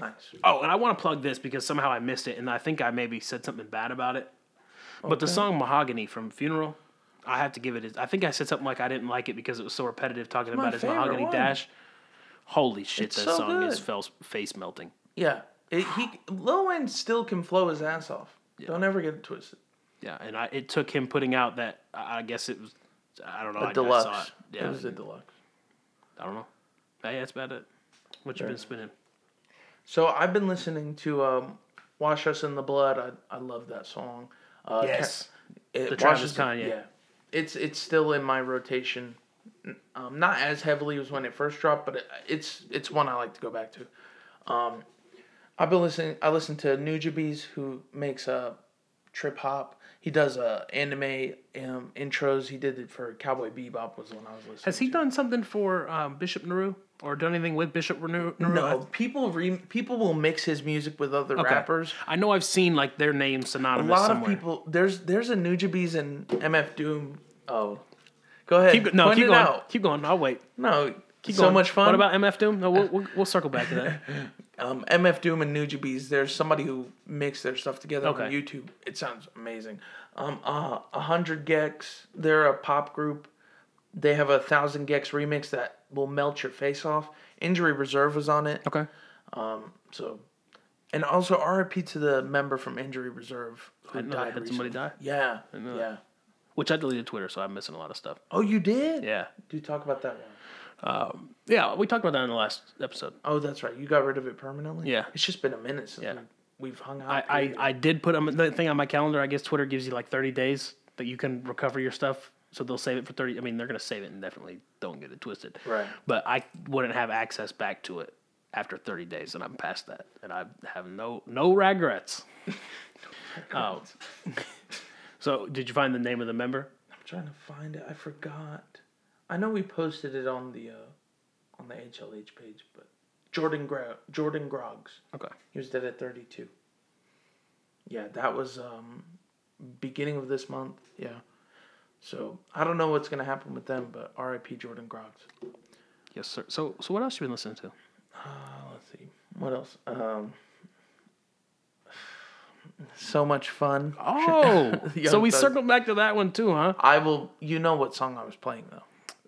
Nice. Oh, and I want to plug this because somehow I missed it, and I think I maybe said something bad about it. But the song "Mahogany" from Funeral, I have to give it. I think I said something like I didn't like it because it was so repetitive talking my about his mahogany one. dash. Holy shit, It's that so song is fel- face melting. Yeah. It, he Lil Wayne still can flow his ass off. Don't ever get it twisted. Yeah, and I, it took him putting out that. I I guess it was. I don't know. I, A I deluxe. saw it. Yeah, It was a deluxe. I don't know. Hey, that's about it. What you been spinning? So I've been listening to um, "Wash Us in the Blood." I I love that song. Uh, Yes. Ca- it The Travis Kanye. Yeah, it's it's still in my rotation. Um, not as heavily as when it first dropped, but it, it's it's one I like to go back to. Um, I've been listening. I listen to Nujabes, who makes a trip hop. He does uh, anime um, intros. He did it for Cowboy Bebop. Was when I was listening. Has he to. done something for um, Bishop Naru or done anything with Bishop Naru? Naru? No, people re- people will mix his music with other Okay. rappers. I know I've seen like their names synonymous. A lot somewhere. of people. There's there's a Nujabes and MF Doom. Oh, go ahead. Keep, no, Point keep going. out. Keep going. I'll wait. No, Keep so going. much fun. What about MF Doom? No, we'll, we'll, we'll circle back to that. um, MF Doom and Nujabes? There's somebody who mixed their stuff together on YouTube. It sounds amazing. Um, uh, a hundred gecs. They're a pop group. They have a thousand gecs remix that will melt your face off. Injury Reserve was on it. Okay. So, and also RIP to the member from Injury Reserve who I didn't know died had somebody die. Yeah, yeah. Which I deleted Twitter, so I'm missing a lot of stuff. Oh, you did? Yeah. Do you talk about that one. Yeah, we talked about that in the last episode. Oh, that's right. You got rid of it permanently. Yeah. It's just been a minute since Yeah. we, we've hung out. I, I, I did put um, the thing on my calendar. I guess Twitter gives you like 30 days that you can recover your stuff. So they'll save it for 30. I mean, they're going to save it indefinitely. Don't get it twisted. Right. But I wouldn't have access back to it after 30 days, and I'm past that. And I have no no regrets. oh. so, did you find the name of the member? I'm trying to find it. I forgot. I know we posted it on the uh, on the HLH page, but Jordan Gra- Jordan Groggs. Okay. He was dead at 32. Yeah, that was um, beginning of this month. Yeah. So I don't know what's gonna happen with them, but R.I.P. Jordan Groggs. Yes, sir. So, so what else you been listening to? Uh, let's see. What else? Um, so much fun. Oh, so we Thug. circled back to that one too, huh? I will. You know what song I was playing though?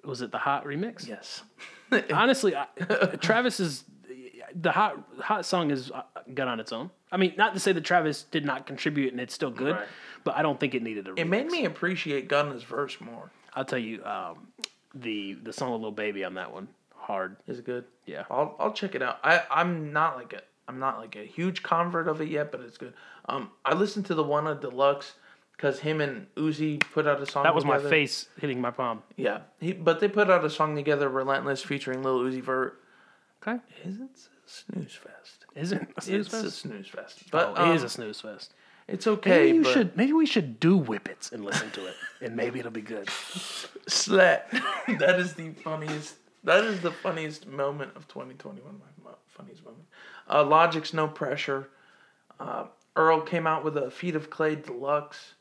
Was it the hot remix? Yes. Honestly, I, Travis is the hot hot song is uh, good on its own. I mean, not to say that Travis did not contribute and it's still good, Right. but I don't think it needed a. It made me appreciate Gunna's verse more. I'll tell you, um, the the song The "Little Baby" on that one hard. Is it good? Yeah. I'll I'll check it out. I I'm not like a I'm not like a huge convert of it yet, but it's good. Um, I listened to the one of Deluxe because him and Uzi put out a song. That was my face hitting my palm. Yeah, he, but they put out a song together, "Relentless," featuring Lil Uzi Vert. Okay, Is it a snooze fest? is it a snooze it's a snooze fest, but oh, it is um, a snooze fest. It's okay. Maybe should maybe we should do whippets and listen to it, and maybe it'll be good. Slat. that is the funniest. That is the funniest moment of 2021. My funniest moment. Uh, Logic's no pressure. Uh, Earl came out with a Feet of Clay Deluxe.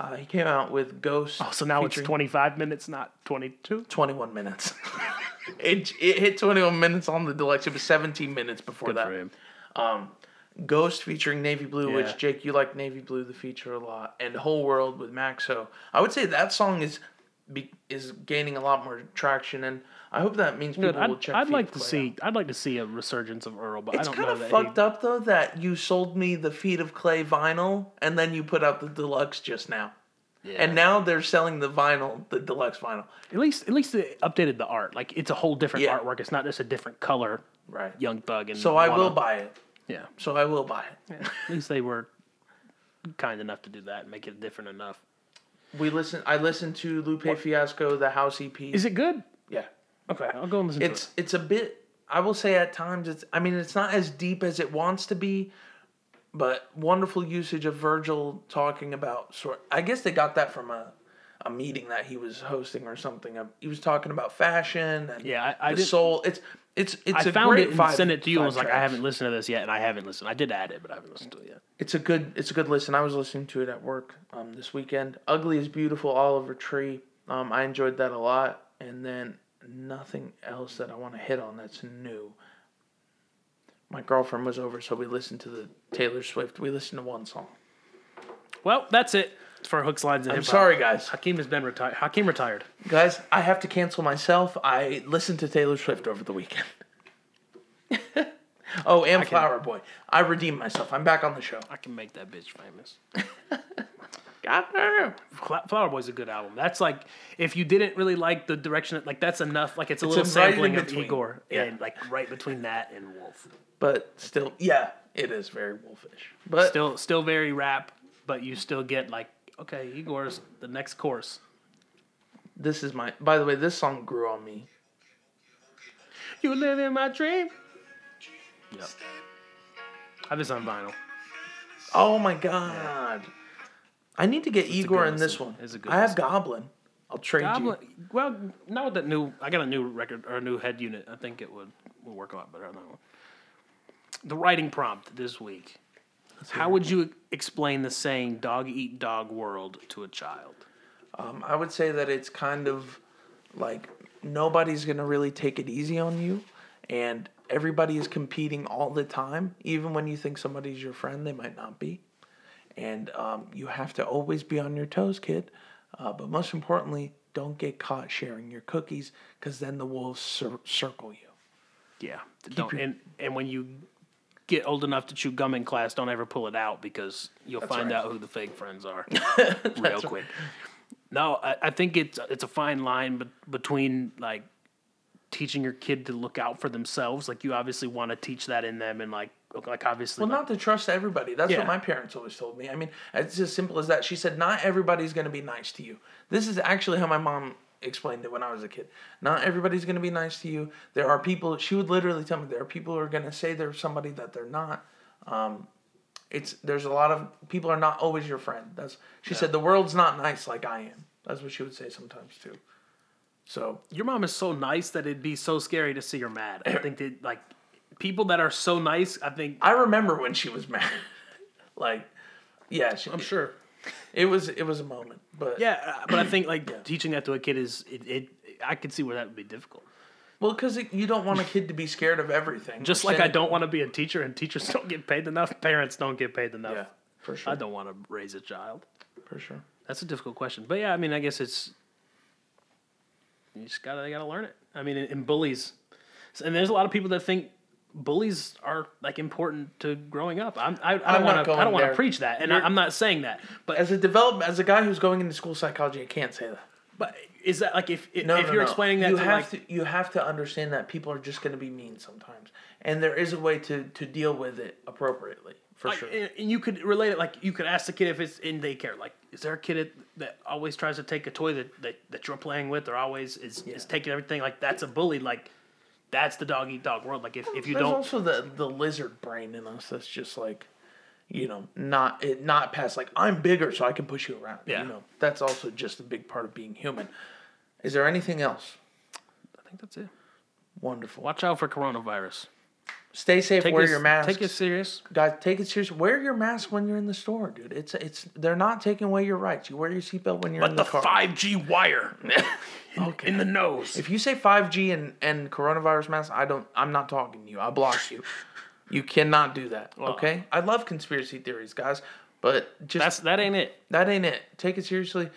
Uh, he came out with Ghost. Oh, so now it's twenty five minutes, not twenty two. 21 minutes. it, it hit 21 minutes on the deluxe. It was 17 minutes before Good that. him. Ghost featuring Navy Blue, Yeah. which Jake, you like Navy Blue, the feature a lot, and Whole World with Maxo. I would say that song is be, is gaining a lot more traction, and I hope that means people Good. will I'd, check. I'd like to see. out. I'd like to see a resurgence of Earl, but It's I don't kind know of fucked he, up though that you sold me the Feet of Clay vinyl, and then you put out the deluxe just now, Yeah. and now they're selling the vinyl, the deluxe vinyl. At least, at least they updated the art. Like it's a whole different Yeah. artwork. It's not just a different color. Right. Young Thug and So I will buy it. Yeah. So I will buy it. At least they were kind enough to do that and make it different enough. We listen. I listened to Lupe Fiasco, the House EP. Is it good? yeah. Okay, I'll go and listen It's to it. it's a bit. I will say at times it's. I mean, it's not as deep as it wants to be, but wonderful usage of Virgil talking about sort. I guess they got that from a, a meeting that he was hosting or something. He was talking about fashion and Yeah, I- I the soul. It's it's it's I a found great it and five, sent it to you. and five was like, I haven't listened to this yet, and I haven't listened. I did add it, but I haven't listened to it yet. It's a good it's a good listen. I was listening to it at work um, this weekend. Ugly is beautiful, Oliver Tree. Um, I enjoyed that a lot. And then nothing else that I want to hit on that's new. My girlfriend was over, so we listened to the Taylor Swift. We listened to one song. Well, that's it for hooks, lines, and I'm hip-hop. sorry, guys. Hakeem has been retired. Hakeem retired. Guys, I have to cancel myself. I listened to Taylor Swift over the weekend. oh, and Flower Boy. I redeemed myself. I'm back on the show. I can make that bitch famous. God damn. Flower Boy's a good album. That's like if you didn't really like the direction, like that's enough. Like it's a It's little a right sampling of. Igor, Yeah. and like right between that and Wolf. But still, yeah, it is very wolfish. But Still, still very rap, but you still get like okay, Igor's the next course. this is my. By the way, this song grew on me. You live in my dream. Yep. I have this on vinyl. Oh my god! I need to get Igor good in this one. It's a good I have. Goblin. I'll trade Goblin, you. well, not with that new. I got a new record or a new head unit. I think it would will work a lot better on that one. The writing prompt this week. How would you explain the saying "dog eat dog world" to a child? Um, I would say that it's kind of like nobody's gonna really take it easy on you, and everybody is competing all the time. Even when you think somebody's your friend, they might not be, and um, you have to always be on your toes, kid. Uh, but most importantly, don't get caught sharing your cookies, because then the wolves cir- circle you. Yeah. Don't, and and when you get old enough to chew gum in class, don't ever pull it out because you'll find right. out who the fake friends are real quick. No, I, I think it's it's a fine line be- between like teaching your kid to look out for themselves. Like you obviously want to teach that in them, and like like obviously Well, like- not to trust everybody. That's Yeah. what my parents always told me. I mean, it's as simple as that. She said, not everybody's going to be nice to you. This is actually how my mom explained it when I was a kid. Not everybody's going to be nice to you. There are people, she would literally tell me, there are people who are going to say they're somebody that they're not. Um, it's There's a lot of people are not always your friend. That's She said, the world's not nice like I am. That's what she would say sometimes too. So your mom is so nice that it'd be so scary to see her mad. I think that like people that are so nice, I think I remember when she was mad. like, yeah, she, I'm sure. It was it was a moment, but Yeah, uh, but I think like teaching that to a kid is it, it. I could see where that would be difficult. Well, because you don't want a kid to be scared of everything. Just like I don't want to be a teacher, and teachers don't get paid enough. Parents don't get paid enough. Yeah, for sure. I don't want to raise a child. For sure. That's a difficult question, but yeah, I mean, I guess it's you just gotta gotta learn it. I mean, and bullies, and there's a lot of people that think bullies are like important to growing up. I'm, I, I don't want to I don't want to preach that, and I, I'm not saying that, but As a develop, as a guy who's going into school psychology, I can't say that. but is that like if if, No, if no, you're no. explaining that you to have like to you have to understand that people are just going to be mean sometimes, and there is a way to to deal with it appropriately. For sure. and you could relate it like you could ask the kid if it's in daycare. Like, is there a kid that, that always tries to take a toy that, that, that you're playing with, or always is, is taking everything? Like, that's a bully. Like, that's the dog eat dog world. Like, if, if you There's don't, also the the lizard brain in us that's just like, you know, not it not past like I'm bigger so I can push you around. Yeah. You know, that's also just a big part of being human. Is there anything else? I think that's it. Wonderful. Watch out for coronavirus. Stay safe. Take wear it, your mask. Take it serious. Guys, take it serious. Wear your mask when you're in the store, dude. It's it's they're not taking away your rights. You wear your seatbelt when you're in the store. But the, the car. five G wire in, in the nose. If you say 5G and, and coronavirus mask, I don't. I'm not talking to you. I block you. You cannot do that. Okay. I love conspiracy theories, guys, but just That's that ain't it. that ain't it. Take it seriously.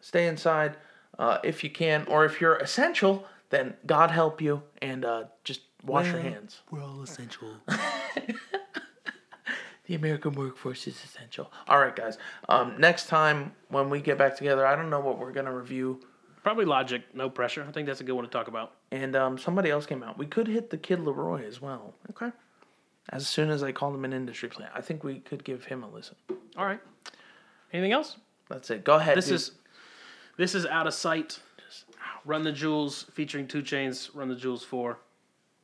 Stay inside uh, if you can, or if you're essential, then God help you and uh, just wash your hands. We're all essential. The American workforce is essential. All right, guys. Um, next time when we get back together, I don't know what we're gonna review. Probably logic, no pressure. I think that's a good one to talk about. And um, somebody else came out. We could hit the Kid LAROI as well. Okay. As soon as I called him an industry plant, I think we could give him a listen. All right. Anything else? That's it. Go ahead. This dude. is this is out of sight. Run the Jewels featuring Two Chains. Run the Jewels four.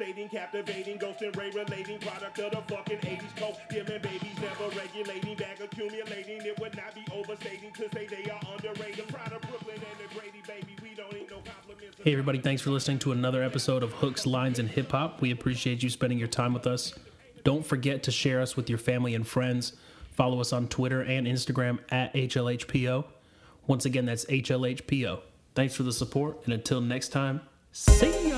devastating, captivating, ghost and ray relating product of the fucking 80s coke. Giving babies never regulating, bag accumulating. It would not be overstating to say they are underrated. Proud of Brooklyn and the Grady baby. We don't need no compliments. Hey, everybody, thanks for listening to another episode of Hooks, Lines, and Hip Hop. We appreciate you spending your time with us. Don't forget to share us with your family and friends. Follow us on Twitter and Instagram at HLHPO. Once again, that's HLHPO. Thanks for the support, and until next time, see ya.